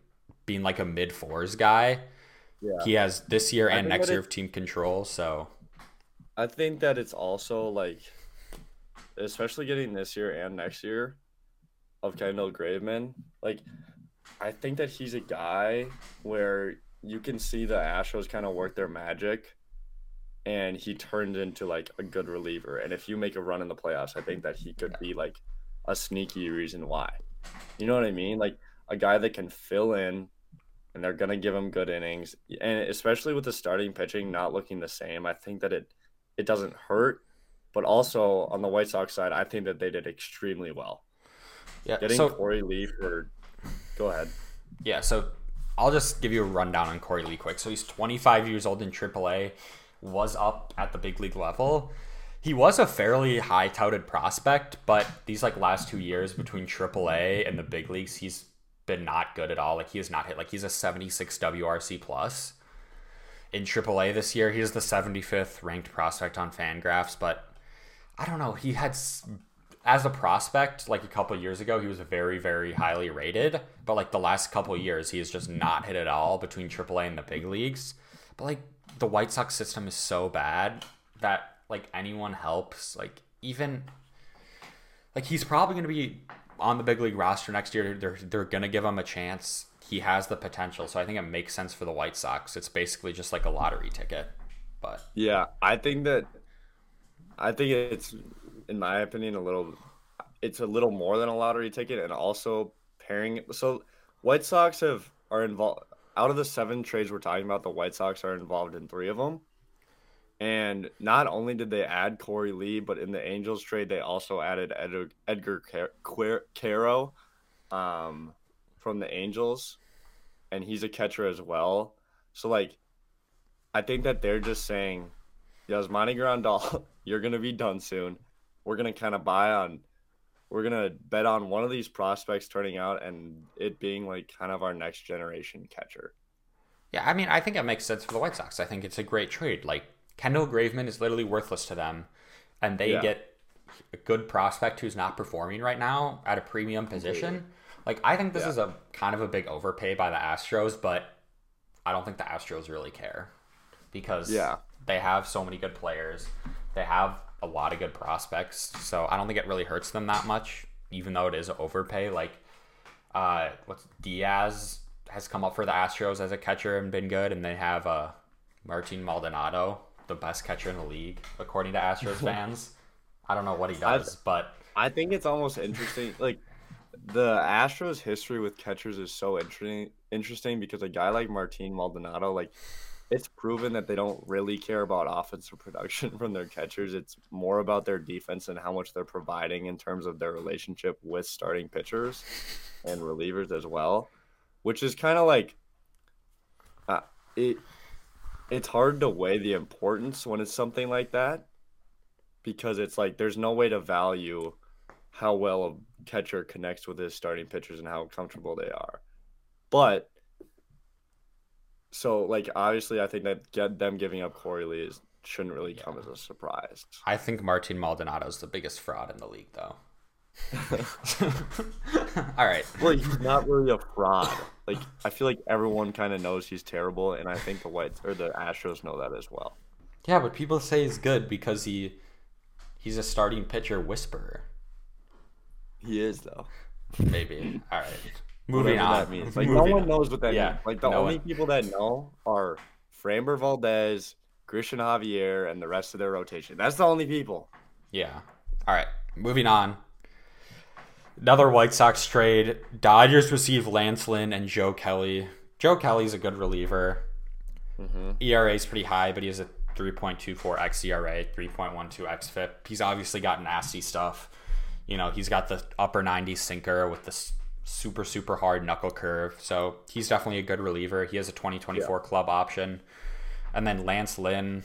being like a mid fours guy. Yeah. He has this year I and next year it- of team control, so I think that it's also like, especially getting this year and next year of Kendall Graveman. Like, I think that he's a guy where you can see the Astros kind of work their magic, and he turned into like a good reliever. And if you make a run in the playoffs, I think that he could be like a sneaky reason why. You know what I mean? Like a guy that can fill in and they're gonna give him good innings. And especially with the starting pitching not looking the same, I think that it it doesn't hurt. But also on the White Sox side, I think that they did extremely well. yeah. Getting so Korey Lee for go ahead. Yeah, so I'll just give you a rundown on Korey Lee quick. So he's 25 years old in AAA, was up at the big league level. He was a fairly high touted prospect, but these like last two years between AAA and the big leagues, he's been not good at all. Like he has not hit like he's a 76 WRC plus. In AAA this year, he's the 75th ranked prospect on Fangraphs, but I don't know. He had as a prospect, like a couple years ago, he was very, very highly rated. But like the last couple years, he has just not hit at all between AAA and the big leagues. But like the White Sox system is so bad that like anyone helps. Like even like he's probably going to be on the big league roster next year. They're they're going to give him a chance. He has the potential, so I think it makes sense for the White Sox. It's basically just like a lottery ticket. But Yeah, I think that I think it's in my opinion a little it's a little more than a lottery ticket and also pairing so White Sox have are involved out of the seven trades we're talking about the White Sox are involved in 3 of them. And not only did they add Korey Lee, but in the Angels trade they also added Edgar, Edgar Car- Quero um, from the Angels and he's a catcher as well. So like I think that they're just saying, Yasmani Grandal, you're gonna be done soon. We're gonna kind of buy on, we're gonna bet on one of these prospects turning out and it being like kind of our next generation catcher. Yeah, I mean, I think it makes sense for the White Sox. I think it's a great trade. Like Kendall Graveman is literally worthless to them, and they Yeah. get a good prospect who's not performing right now at a premium position. Like I think this Yeah. is a kind of a big overpay by the Astros, but I don't think the Astros really care because Yeah. they have so many good players. They have a lot of good prospects, so I don't think it really hurts them that much, even though it is overpay. Like uh, what's Diaz has come up for the Astros as a catcher and been good, and they have uh, Martin Maldonado, the best catcher in the league, according to Astros fans. I don't know what he does, but I think it's almost interesting. Like the Astros' history with catchers is so interesting. Interesting because a guy like Martin Maldonado, like it's proven that they don't really care about offensive production from their catchers. It's more about their defense and how much they're providing in terms of their relationship with starting pitchers and relievers as well, which is kind of like uh, it. It's hard to weigh the importance when it's something like that because it's like there's no way to value how well a catcher connects with his starting pitchers and how comfortable they are. But so like obviously I think that get them giving up Korey Lee is, shouldn't really come as a surprise. I think Martin Maldonado is the biggest fraud in the league, though. All right. Well, he's not really a fraud. Like I feel like everyone kind of knows he's terrible, and I think the Whites or the Astros know that as well. Yeah, but people say he's good because he he's a starting pitcher whisperer. He is though. Maybe. All right. Moving Whatever on. that means. Like no one on. knows what that Yeah, means. Like the no only one- people that know are Framber Valdez, Cristian Javier, and the rest of their rotation. That's the only people. Yeah. All right. Moving on. Another White Sox trade. Dodgers receive Lance Lynn and Joe Kelly. Joe Kelly's a good reliever. Mm-hmm. ERA is pretty high, but he has a 3.24 xERA, 3.12 xFIP. He's obviously got nasty stuff. You know, he's got the upper 90 sinker with this super, super hard knuckle curve. So he's definitely a good reliever. He has a 2024 club option. And then Lance Lynn,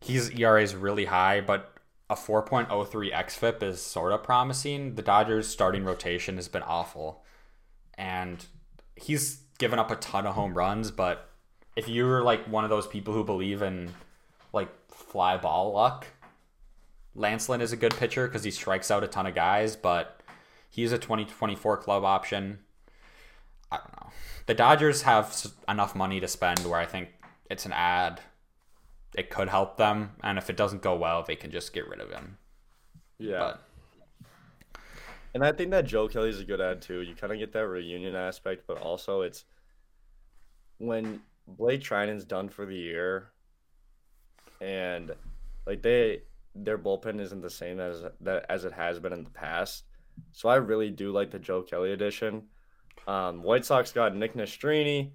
his ERA is really high, but a 4.03 xFIP is sort of promising. The Dodgers' starting rotation has been awful, and he's given up a ton of home runs. But if you're like one of those people who believe in like fly ball luck, Lance Lynn is a good pitcher because he strikes out a ton of guys, but he's a 2024 club option. I don't know. The Dodgers have enough money to spend where I think it's an ad. It could help them, and if it doesn't go well, they can just get rid of him. Yeah. But, and I think that Joe Kelly is a good ad too. You kind of get that reunion aspect, but also it's when Blake Treinen's done for the year, and like they their bullpen isn't the same as that as it has been in the past. So I really do like the Joe Kelly edition. Um, White Sox got Nick Nastrini,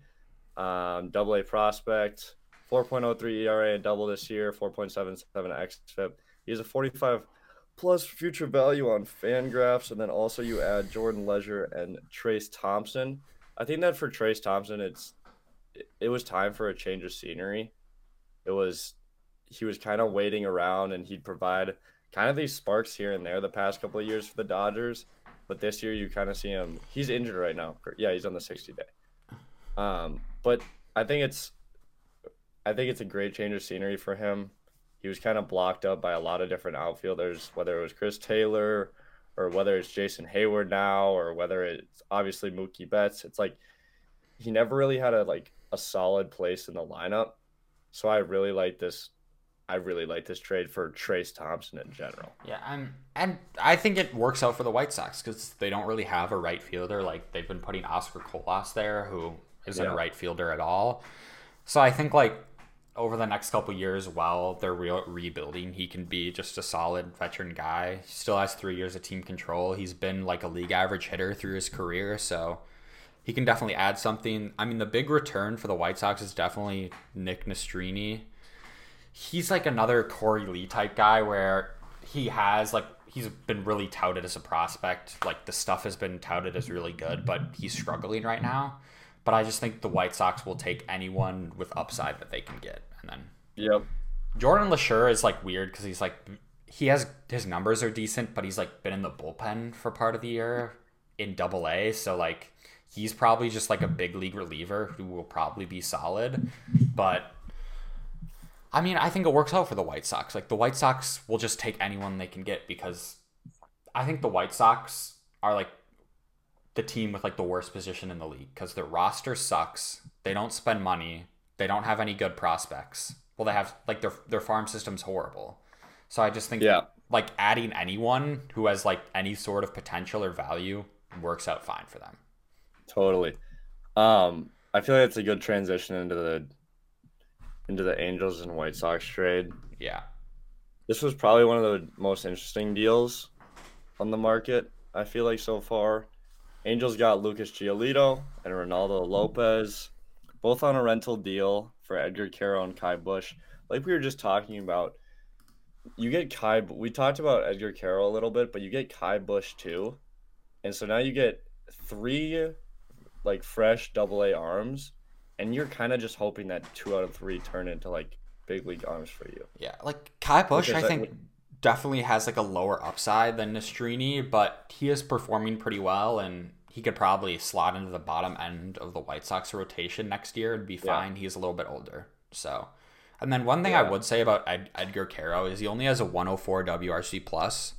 um, double A prospect, 4.03 ERA and double this year, 4.77 xFIP. He has a 45 plus future value on Fangraphs, and then also you add Jordan Leasure and Trayce Thompson. I think that for Trayce Thompson, it's it, it was time for a change of scenery. It was he was kind of waiting around, and he'd provide kind of these sparks here and there the past couple of years for the Dodgers. But this year, you kind of see him. He's injured right now. Yeah, he's on the 60 day. Um, but I think it's, I think it's a great change of scenery for him. He was kind of blocked up by a lot of different outfielders, whether it was Chris Taylor, or whether it's Jason Heyward now, or whether it's obviously Mookie Betts. It's like he never really had a like a solid place in the lineup. So I really like this I really like this trade for Trayce Thompson in general. Yeah, and and I think it works out for the White Sox because they don't really have a right fielder. Like they've been putting Oscar Colas there, who isn't yeah. a right fielder at all. So I think like over the next couple years, while they're re- rebuilding, he can be just a solid veteran guy. He still has three years of team control. He's been like a league average hitter through his career, so he can definitely add something. I mean, the big return for the White Sox is definitely Nick Nastrini he's like another Korey Lee type guy where he has like he's been really touted as a prospect. Like the stuff has been touted as really good, but he's struggling right now. But I just think the White Sox will take anyone with upside that they can get, and then yep. Jordan Leasure is like weird because he's like he has his numbers are decent, but he's like been in the bullpen for part of the year in Double A, so like he's probably just like a big league reliever who will probably be solid, but I mean, I think it works out for the White Sox. Like the White Sox will just take anyone they can get because I think the White Sox are like the team with like the worst position in the league because their roster sucks. They don't spend money. They don't have any good prospects. Well, they have like their their farm system's horrible. So I just think yeah. like adding anyone who has like any sort of potential or value works out fine for them. Totally. Um, I feel like it's a good transition into the into the Angels and White Sox trade. Yeah. This was probably one of the most interesting deals on the market, I feel like so far. Angels got Lucas Giolito and Reynaldo Lopez, both on a rental deal for Edgar Quero and Ky Bush. Like we were just talking about, you get Ky. We talked about Edgar Quero a little bit, but you get Ky Bush too, and so now you get three like fresh double A arms and you're kind of just hoping that two out of three turn into like big league arms for you. Yeah, like Ky Bush, I think definitely has like a lower upside than Nastrini, but he is performing pretty well, and he could probably slot into the bottom end of the White Sox rotation next year and be fine. Yeah. He's a little bit older, so. And then one thing yeah. I would say about Ed- Edgar Quero is he only has a 104 WRC plus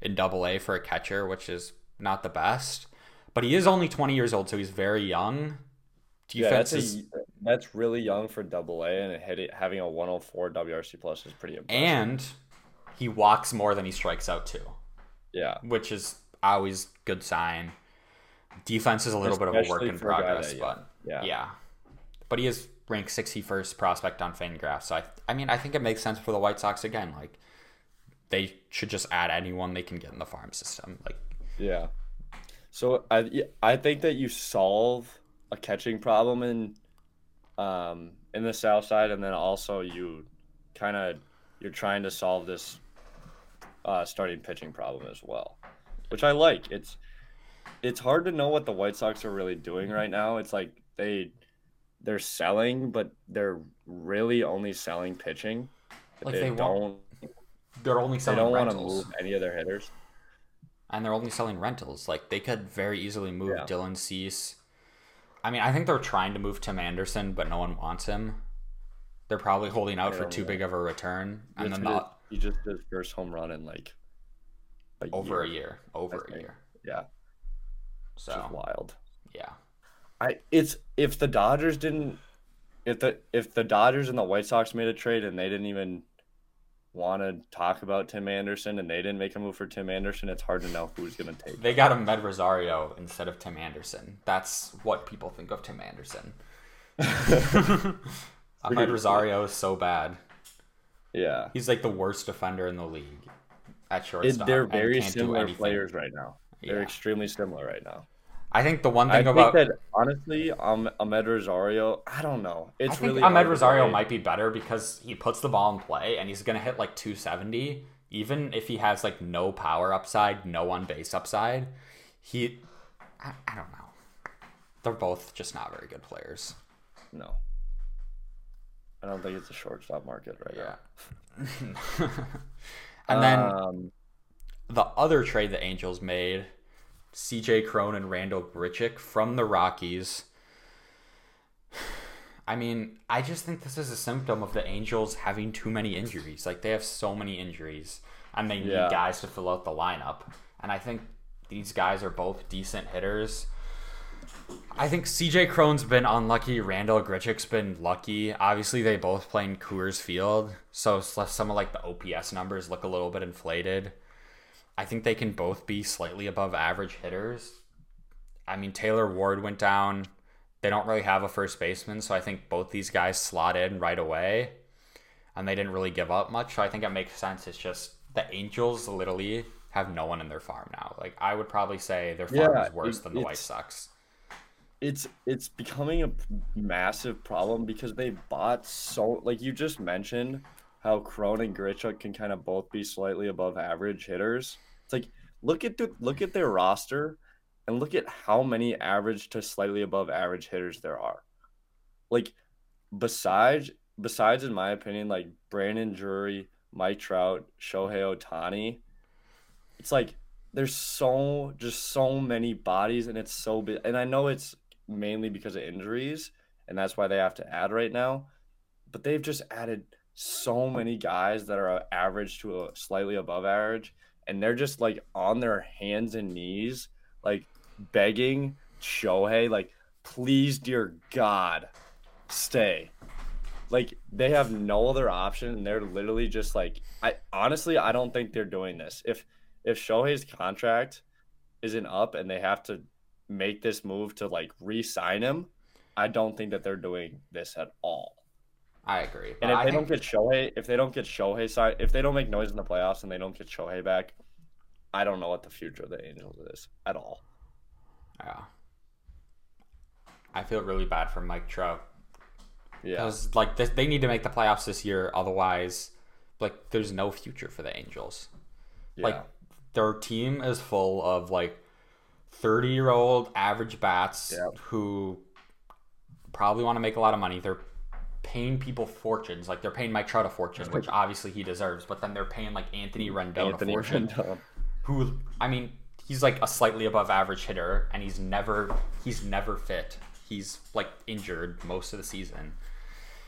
in Double A for a catcher, which is not the best. But he is only 20 years old, so he's very young defense yeah, that's, a, that's really young for double A and it, having a 104 WRC plus is pretty impressive. And he walks more than he strikes out too. Yeah. Which is always good sign. Defense is a little Especially bit of a work in progress, but yeah. yeah. But he is ranked 61st prospect on Fangraphs. So I I mean, I think it makes sense for the White Sox again like they should just add anyone they can get in the farm system. Like Yeah. So I I think that you solve a catching problem in um, in the south side, and then also you kind of you're trying to solve this uh, starting pitching problem as well, which I like. It's it's hard to know what the White Sox are really doing right now. It's like they they're selling, but they're really only selling pitching. Like they, they don't. They're only selling. They don't want to move any of their hitters. And they're only selling rentals. Like they could very easily move yeah. Dylan Cease I mean, I think they're trying to move Tim Anderson, but no one wants him. They're probably holding out for too big of a return, and then the He just did his first home run in like a over year. a year. Over a year. Yeah. So Just wild. Yeah. I it's if the Dodgers didn't if the if the Dodgers and the White Sox made a trade and they didn't even want to talk about Tim Anderson and they didn't make a move for Tim Anderson, it's hard to know who's going to take. They got Amed Rosario instead of Tim Anderson. That's what people think of Tim Anderson. Amed Rosario is so bad. Yeah, he's like the worst defender in the league at shortstop. It, they're very similar players right now. They're yeah. extremely similar right now. I think the one thing I about that honestly, um, Amed Rosario, I don't know. It's I think really Amed Rosario might be better because he puts the ball in play and he's gonna hit like 270, even if he has like no power upside, no on base upside. He, I, I don't know. They're both just not very good players. No. I don't think it's a shortstop market right yeah. now. and then um, the other trade the Angels made CJ Cron and Randall Grichuk from the Rockies. I mean, I just think this is a symptom of the Angels having too many injuries. Like they have so many injuries and they need yeah. guys to fill out the lineup. And I think these guys are both decent hitters. I think CJ Cron's been unlucky. Randall Grichuk's been lucky. Obviously, they both play in Coors Field, so some of like the OPS numbers look a little bit inflated. I think they can both be slightly above average hitters. I mean, Taylor Ward went down. They don't really have a first baseman, so I think both these guys slot in right away. And they didn't really give up much, so I think it makes sense. It's just the Angels literally have no one in their farm now. Like I would probably say their farm yeah, is worse it, than the White Sox. It's it's becoming a massive problem because they bought so like you just mentioned how Cron and Grichuk can kind of both be slightly above average hitters. It's like look at the look at their roster and look at how many average to slightly above average hitters there are. Like besides besides in my opinion, like Brandon Drury, Mike Trout, Shohei Ohtani, it's like there's so just so many bodies and it's so big and I know it's mainly because of injuries and that's why they have to add right now. But they've just added so many guys that are average to a slightly above average and they're just like on their hands and knees, like begging Shohei, like, please, dear God, stay. Like they have no other option, and they're literally just like, I honestly, I don't think they're doing this. If if Shohei's contract isn't up and they have to make this move to like re-sign him, I don't think that they're doing this at all. I agree. And if I they don't get Shohei, if they don't get Shohei side, if they don't make noise in the playoffs and they don't get Shohei back, I don't know what the future of the Angels is at all. Yeah. I feel really bad for Mike Trout. Yeah. Because like this, they need to make the playoffs this year, otherwise, like there's no future for the Angels. Yeah. Like their team is full of like thirty year old average bats yep. who probably want to make a lot of money. They're paying people fortunes. Like they're paying Mike Trout a fortune, which obviously he deserves. But then they're paying like Anthony mm, Rendon Anthony a fortune, Rendon. who I mean, he's like a slightly above average hitter, and he's never he's never fit. He's like injured most of the season.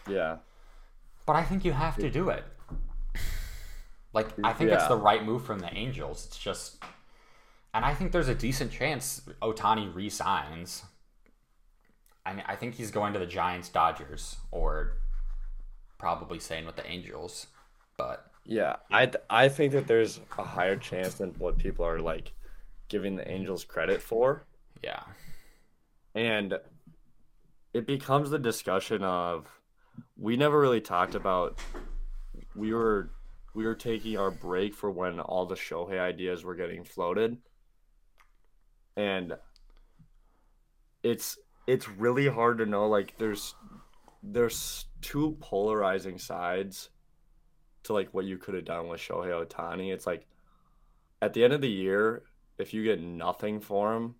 Yeah, but I think you have to do it. Like I think yeah. it's the right move from the Angels. It's just, and I think there's a decent chance Ohtani resigns. I mean, I think he's going to the Giants, Dodgers, or probably staying with the Angels. But yeah, I I think that there's a higher chance than what people are like giving the Angels credit for. Yeah, and it becomes the discussion of we never really talked about we were we were taking our break for when all the Shohei ideas were getting floated. And it's it's really hard to know like there's there's two polarizing sides to like what you could have done with Shohei Ohtani. It's like at the end of the year, if you get nothing for him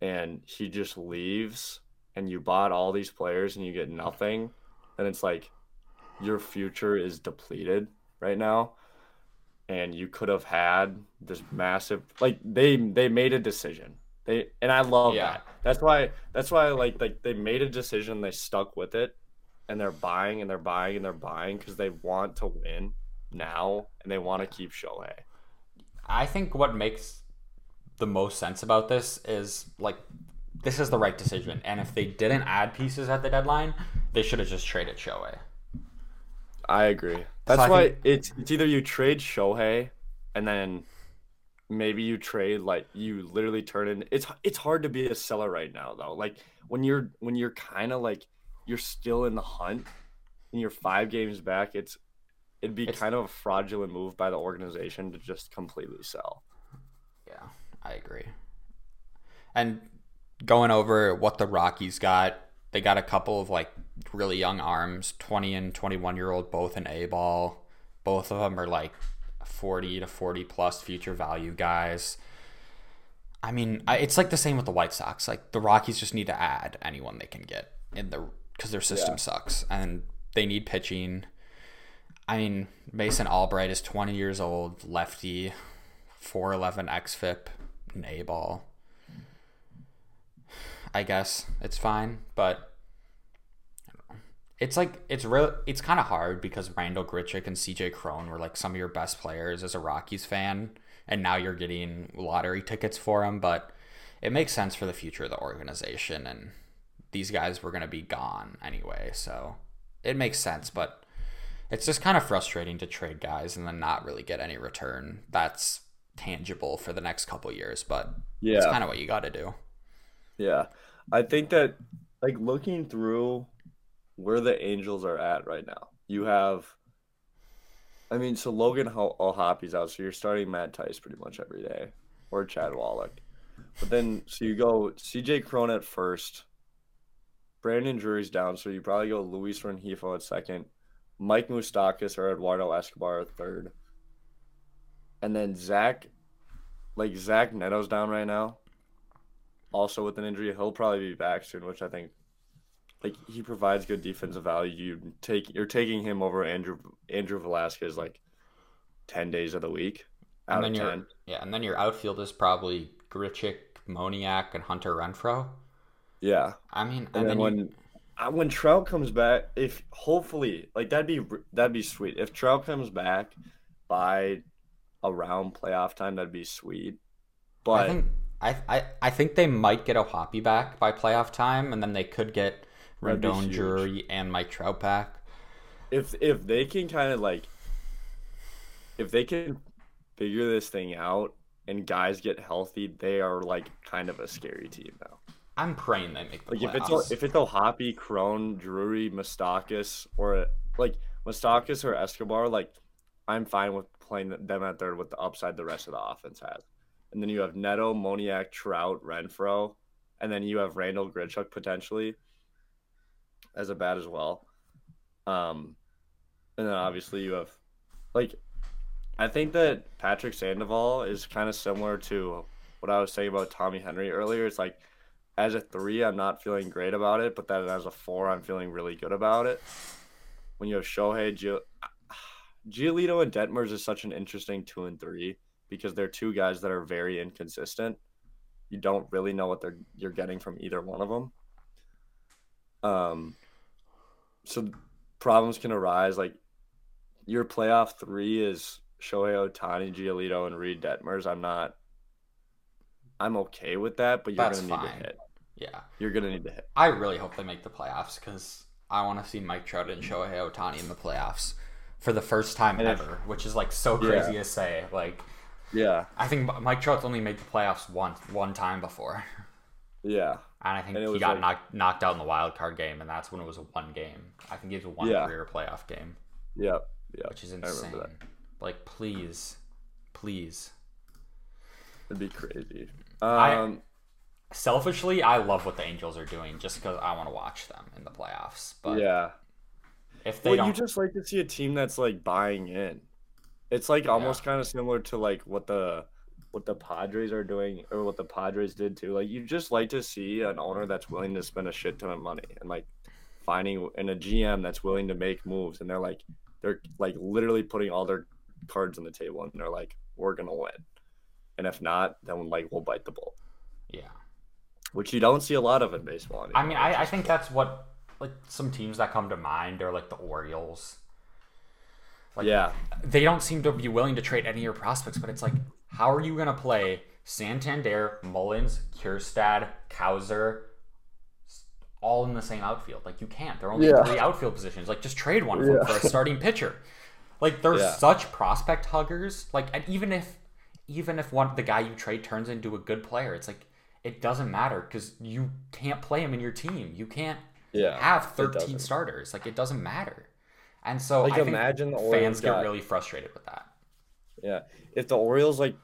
and he just leaves and you bought all these players and you get nothing, then it's like your future is depleted right now. And you could have had this massive like they they made a decision they and I love yeah. that. That's why that's why like like they made a decision, they stuck with it, and they're buying and they're buying and they're buying because they want to win. now, and they want to keep Shohei. I think what makes the most sense about this is like this is the right decision. And if they didn't add pieces at the deadline, they should have just traded Shohei. I agree. That's So why think- it's it's either you trade Shohei and then maybe you trade like you literally turn in it's it's hard to be a seller right now though. Like when you're when you're kind of like you're still in the hunt and you're 5 games back, it's it'd be It's- kind of a fraudulent move by the organization to just completely sell. Yeah, I agree. And going over what the Rockies got, they got a couple of like really young arms, 20 and 21 year old, both in A ball. Both of them are like 40 to 40 plus future value guys. I mean, I, it's like the same with the White Sox. Like the Rockies just need to add anyone they can get in the because their system Yeah. sucks and they need pitching. I mean, Mason Albright is 20 years old, lefty, 411 xFIP, an A ball. I guess it's fine, but I don't know. It's like it's real. It's kind of hard because Randall Grichuk and CJ Cron were like some of your best players as a Rockies fan, and now you're getting lottery tickets for them. But it makes sense for the future of the organization, and these guys were going to be gone anyway, so it makes sense. But it's just kind of frustrating to trade guys and then not really get any return. That's tangible for the next couple years, but yeah it's kind of what you got to do. Yeah. I think that like looking through where the Angels are at right now, you have I mean, so Logan Ho- O'Hoppe's out, so you're starting Matt Thaiss pretty much every day, or Chad Wallach. But then, so you go CJ Cron at first, Brandon Drury's down, so you probably go Luis Rengifo at second, Mike Moustakas or Eduardo Escobar at third, and then Zach, like Zach Neto's down right now also with an injury. He'll probably be back soon, which I think like he provides good defensive value. You take you're taking him over Andrew Andrew Velazquez like ten days of the week out And of then your ten. yeah, and then your outfield is probably Grichuk, Moniak, and Hunter Renfroe. Yeah, I mean, and, then, you- when uh, when Trout comes back, if hopefully like that'd be that'd be sweet. If Trout comes back by around playoff time, that'd be sweet. But I think I, I I think they might get O'Hoppe back by playoff time, and then they could get That'd Rendon. Drury, and Mike Trout back. if if they can kind of like if they can figure this thing out and guys get healthy, they are like kind of a scary team now. I'm praying they make the Like if playoffs. it's if it's O'Hoppe, Cron, Drury, Moustakas, or like Moustakas or Escobar, like I'm fine with playing them at third with the upside the rest of the offense has. And then you have Neto, Moniak, Trout, Renfroe, and then you have Randall Grichuk potentially as a bat as well. Um, and then obviously you have like I think that Patrick Sandoval is kind of similar to what I was saying about Tommy Henry earlier. It's like as a three, I'm not feeling great about it, but then as a four, I'm feeling really good about it. When you have Shohei, Gio- Giolito, and Detmers is such an interesting two and three because they're two guys that are very inconsistent. You don't really know what they're you're getting from either one of them. Um, so problems can arise. Like your playoff three is Shohei Ohtani, Giolito, and Reid Detmers. I'm not. I'm okay with that, but you're That's gonna need fine. to hit. yeah, You're gonna need to hit. I really hope they make the playoffs because I want to see Mike Trout and Shohei Ohtani in the playoffs for the first time And if- ever, which is like so Yeah. crazy to say. Like Yeah, I think Mike Trout's only made the playoffs one one time before. yeah, And I think And he got like- knocked knocked out in the wild card game, and that's when it was a one game. I think it was a one Yeah. career playoff game, yep, yep. which is I insane. remember that. Like, please, please. It'd be crazy. I- Um, Selfishly, I love what the Angels are doing, just because I want to watch them in the playoffs. But yeah. if they Well, don't, you just like to see a team that's like buying in. It's like almost kind of similar to like what the what the Padres are doing or what the Padres did too. Like you just like to see an owner that's willing to spend a shit ton of money and like finding and a GM that's willing to make moves and they're like they're like literally putting all their cards on the table and they're like we're gonna win. And if not, then like we'll bite the bullet, yeah. which you don't see a lot of in baseball. I mean, I, I think that's what like some teams that come to mind are like the Orioles. Like, Yeah. they don't seem to be willing to trade any of your prospects, but it's like, how are you going to play Santander, Mullins, Kjerstad, Cowser, all in the same outfield? Like, you can't. There are only Yeah. three outfield positions. Like, just trade one Yeah. for a starting pitcher. Like, they're Yeah. such prospect huggers. Like, and even if, even if one the guy you trade turns into a good player, it's like it doesn't matter because you can't play him in your team. You can't Yeah. have 13 starters. Like, it doesn't matter. And so Like, I think imagine the fans Orioles get really frustrated with that. Yeah. If the Orioles like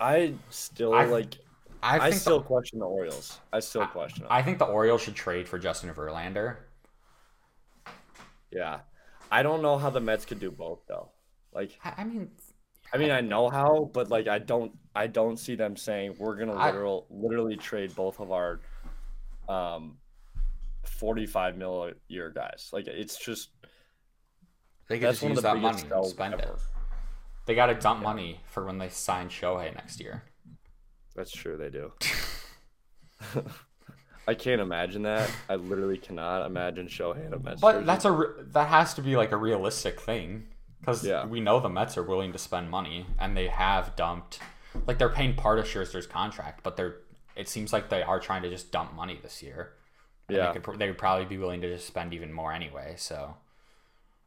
I still I- like I I, still the, question the Orioles. I still question them. I think the Orioles should trade for Justin Verlander. yeah. I don't know how the Mets could do both though. Like I, I mean, I mean I know how, but like I don't I don't see them saying we're gonna literal literally trade both of our um 45 mil a year guys. Like it's just they could just use that money, sells spend it. Ever. They got to dump money for when they sign Shohei next year. That's true, they do. I can't imagine that. I literally cannot imagine Shohei in a Mets But jersey. that's a re- that has to be like a realistic thing because Yeah. we know the Mets are willing to spend money and they have dumped. Like they're paying part of Scherzer's contract, but they're. It seems like they are trying to just dump money this year. And Yeah. they could pr- they would probably be willing to just spend even more anyway. So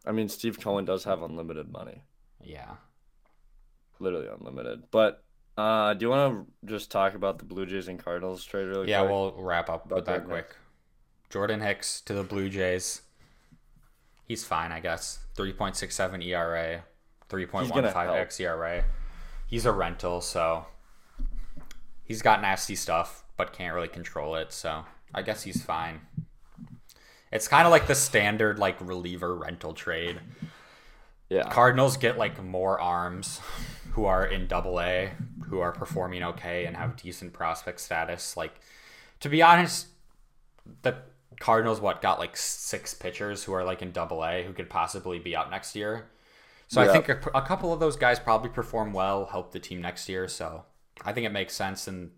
I mean, Steve Cohen does have unlimited money, yeah, literally unlimited. But uh, do you want to just talk about the Blue Jays and Cardinals trade really yeah. quick? We'll wrap up with that quick. Jordan Hicks to the Blue Jays. He's fine, I guess. Three point six seven ERA, three point one five help. xERA. He's a rental, so he's got nasty stuff, but can't really control it. So I guess he's fine. It's kind of like the standard like reliever rental trade. yeah, Cardinals get like more arms who are in double A, who are performing okay and have decent prospect status. Like, to be honest, the Cardinals, what, got like six pitchers who are like in double A who could possibly be up next year. So I think a, a couple of those guys probably perform well, help the team next year. So I think it makes sense. And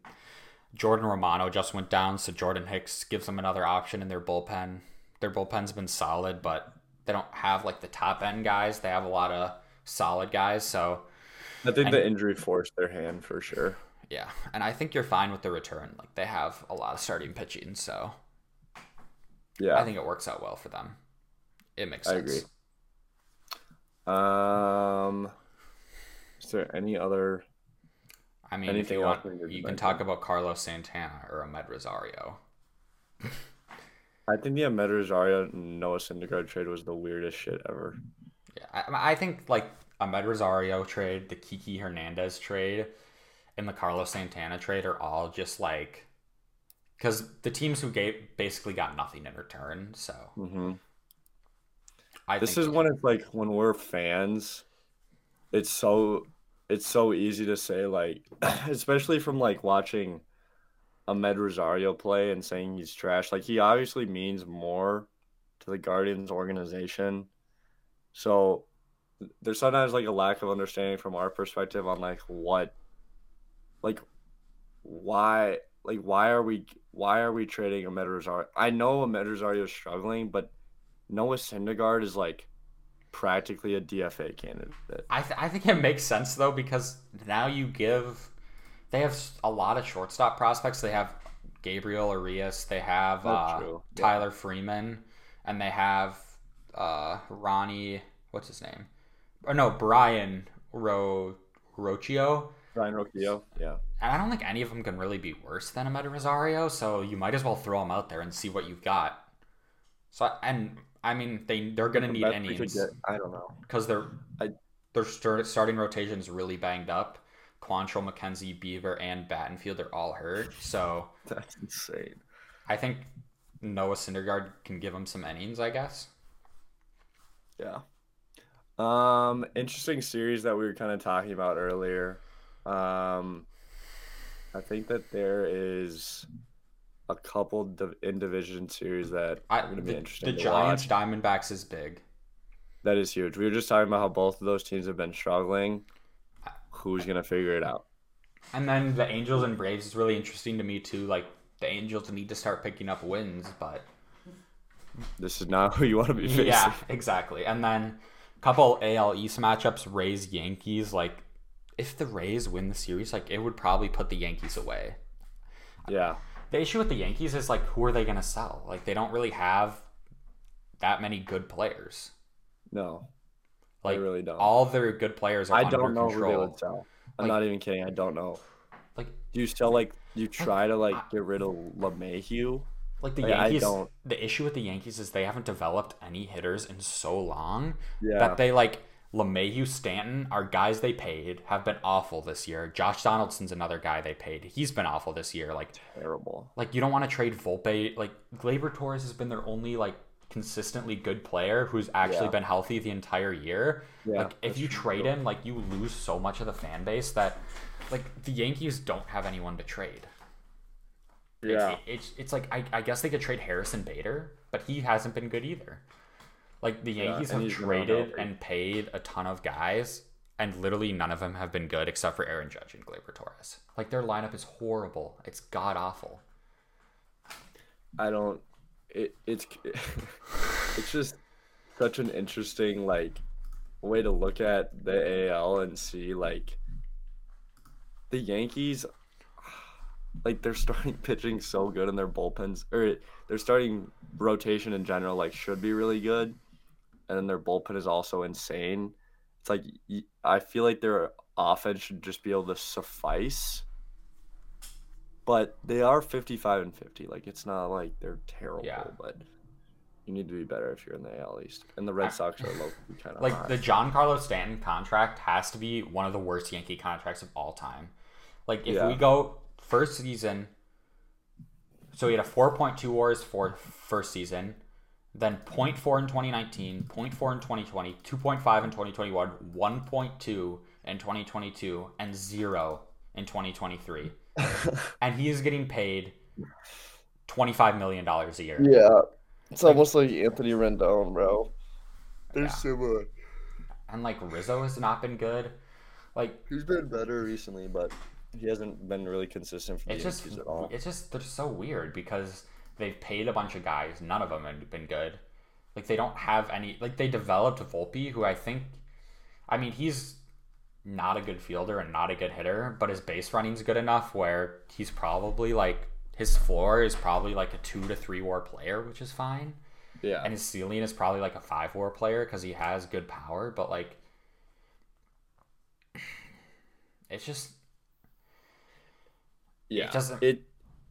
Jordan Romano just went down, so Jordan Hicks gives them another option in their bullpen. Their bullpen's been solid, but they don't have like the top end guys. They have a lot of solid guys. So I think the injury forced their hand for sure. yeah, and I think you're fine with the return. Like they have a lot of starting pitching, so Yeah, I think it works out well for them. It makes I sense. agree. Um, is there any other? I mean, Anything if you want, you can talk about Carlos Santana or Amed Rosario. I think the Amed Rosario Noah Syndergaard trade was the weirdest shit ever. Yeah, I, I think like Amed Rosario trade, the Kiki Hernandez trade, and the Carlos Santana trade are all just like because the teams who gave basically got nothing in return. So hmm I This is when it's like when we're fans, it's so it's so easy to say like, especially from like watching Amed Rosario play and saying he's trash. Like he obviously means more to the Guardians organization. So there's sometimes like a lack of understanding from our perspective on like what, like, why, like why are we why are we trading Amed Rosario? I know Amed Rosario is struggling, but Noah Syndergaard is like practically a DFA candidate. I, th- I think it makes sense though because now you give they have a lot of shortstop prospects. They have Gabriel Arias, they have Oh, uh. Yeah. Tyler Freeman, and they have uh, Ronnie. What's his name? Or no, Brayan Ro Rocchio. Ryan Rocchio, yeah. And I don't think any of them can really be worse than Amed Rosario. So you might as well throw them out there and see what you've got. So and I mean they they're gonna need could innings get- I don't know. because their I- their start, starting rotation is really banged up. Quantrill, McKenzie, Bieber, and Battenfield are all hurt. So That's insane. I think Noah Syndergaard can give him some innings, I guess. Yeah. Um, interesting series that we were kind of talking about earlier. Um, I think that there is a couple div- in division series that I, are going to be interesting. the Giants watch. Diamondbacks is big. That is huge. We were just talking about how both of those teams have been struggling. Who's going to figure it out? And then the Angels and Braves is really interesting to me too. Like the Angels need to start picking up wins, but This is not who you want to be facing. yeah, exactly. And then couple AL East matchups, Rays Yankees. Like, if the Rays win the series, like it would probably put the Yankees away. Yeah. The issue with the Yankees is like, who are they going to sell? Like, they don't really have that many good players. No. Like, they really don't. all their good players are I don't know control. who they would sell. I'm Like- not even kidding. I don't know. Like, Do you sell like you try to like get rid of LeMahieu? Like the Like, Yankees. don't- The issue with the Yankees is they haven't developed any hitters in so long Yeah. that they like LeMahieu, Stanton are guys they paid have been awful this year. Josh Donaldson's another guy they paid. He's been awful this year. Like, Terrible. like you don't want to trade Volpe. Like Gleyber Torres has been their only like consistently good player who's actually Yeah. been healthy the entire year. Yeah, like if you true. trade him, like you lose so much of the fan base that like the Yankees don't have anyone to trade. Yeah. it- it's it's like I, I guess they could trade Harrison Bader, but he hasn't been good either. Like the Yankees and have traded and paid a ton of guys, and literally none of them have been good except for Aaron Judge and Gleyber Torres. Like their lineup is horrible. It's god awful. I don't. It it's it's just such an interesting like way to look at the AL and see like the Yankees. Like they're starting pitching so good in their bullpens, or their starting rotation in general like should be really good, and then their bullpen is also insane. It's like i feel like their offense should just be able to suffice but they are 55 and 50 like it's not like they're terrible Yeah. but you need to be better if you're in the AL East and the Red Sox are low kind of Like the Giancarlo Stanton contract has to be one of the worst Yankee contracts of all time. Like if Yeah. we go first season, so he had a 4.2 WARs for first season, then 0.4 in 2019, 0.4 in 2020, 2.5 in 2021, 1.2 in 2022, and zero in 2023. and he is getting paid 25 million dollars a year. yeah it's almost like Anthony Rendon bro they're Yeah. similar And like Rizzo has not been good. Like he's been better recently but he hasn't been really consistent for the It's just Yankees at all it's just they're so weird because they've paid a bunch of guys, none of them have been good. Like they don't have any like they developed Volpe, who I think I mean he's not a good fielder and not a good hitter, but his base running's good enough where he's probably like his floor is probably like a two to three war player, which is fine. yeah And his ceiling is probably like a five war player because he has good power, but like it's just yeah doesn't- it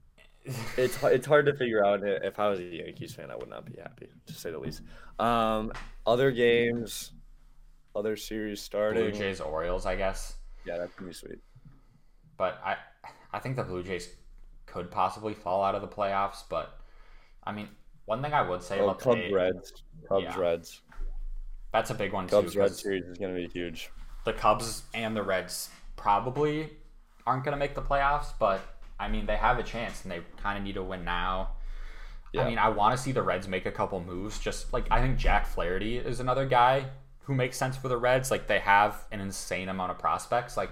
it's it's hard to figure out if I was a Yankees fan I would not be happy to say the least um other games other series starting Blue Jays Orioles, I guess. yeah that's gonna be sweet but I I think the Blue Jays could possibly fall out of the playoffs. But I mean, one thing I would say oh, about Cubs the Reds Cubs Yeah. Reds that's a big one Cubs too. Red 'cause series is gonna be huge. The Cubs and the Reds probably aren't going to make the playoffs, but I mean they have a chance and they kind of need to win now. Yeah. I mean, I want to see the Reds make a couple moves. Just like I think Jack Flaherty is another guy who makes sense for the Reds. Like they have an insane amount of prospects. Like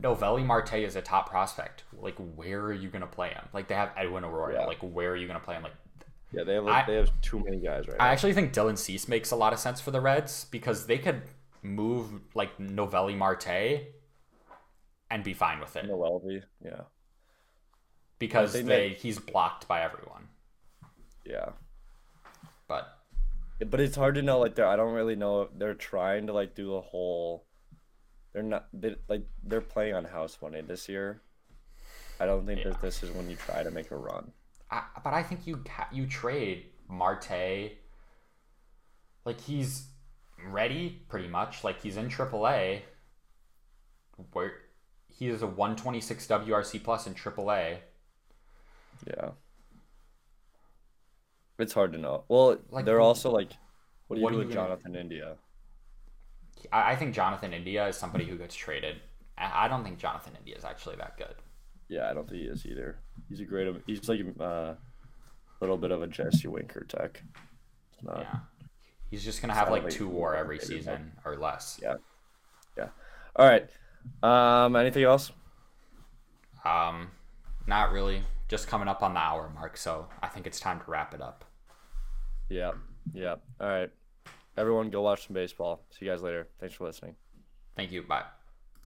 Noelvi Marte is a top prospect. Like where are you gonna play him? Like they have Edwin Arroyo. Yeah. Like where are you gonna play him? Like Yeah, they have I- they have too many guys right I now. actually think Dylan Cease makes a lot of sense for the Reds because they could move like Noelvi Marte and be fine with it Noelvi, yeah, because they they make- he's blocked by everyone. yeah. But But it's hard to know. Like, they're, I don't really know if they're trying to like do a whole. They're not they, like they're playing on house money this year. I don't think Yeah. that this is when you try to make a run. I, but I think you you trade Marte. Like he's ready, pretty much. Like he's in AAA, where he is a 126 WRC plus in AAA. Yeah. It's hard to know. Well, Like, they're also like, what do you what do are you with gonna- Jonathan India? I, I think Jonathan India is somebody who gets traded. I don't think Jonathan India is actually that good. Yeah, I don't think he is either. He's a great. He's like a uh, little bit of a Jesse Winker tech. Not. Yeah, he's just gonna have like two WAR every season or less. Yeah, yeah. All right. Um. Anything else? Um, not really. Just coming up on the hour mark, so I think it's time to wrap it up. Yeah. Yeah. All right. everyone go watch some baseball. See you guys later. Thanks for listening. Thank you. Bye.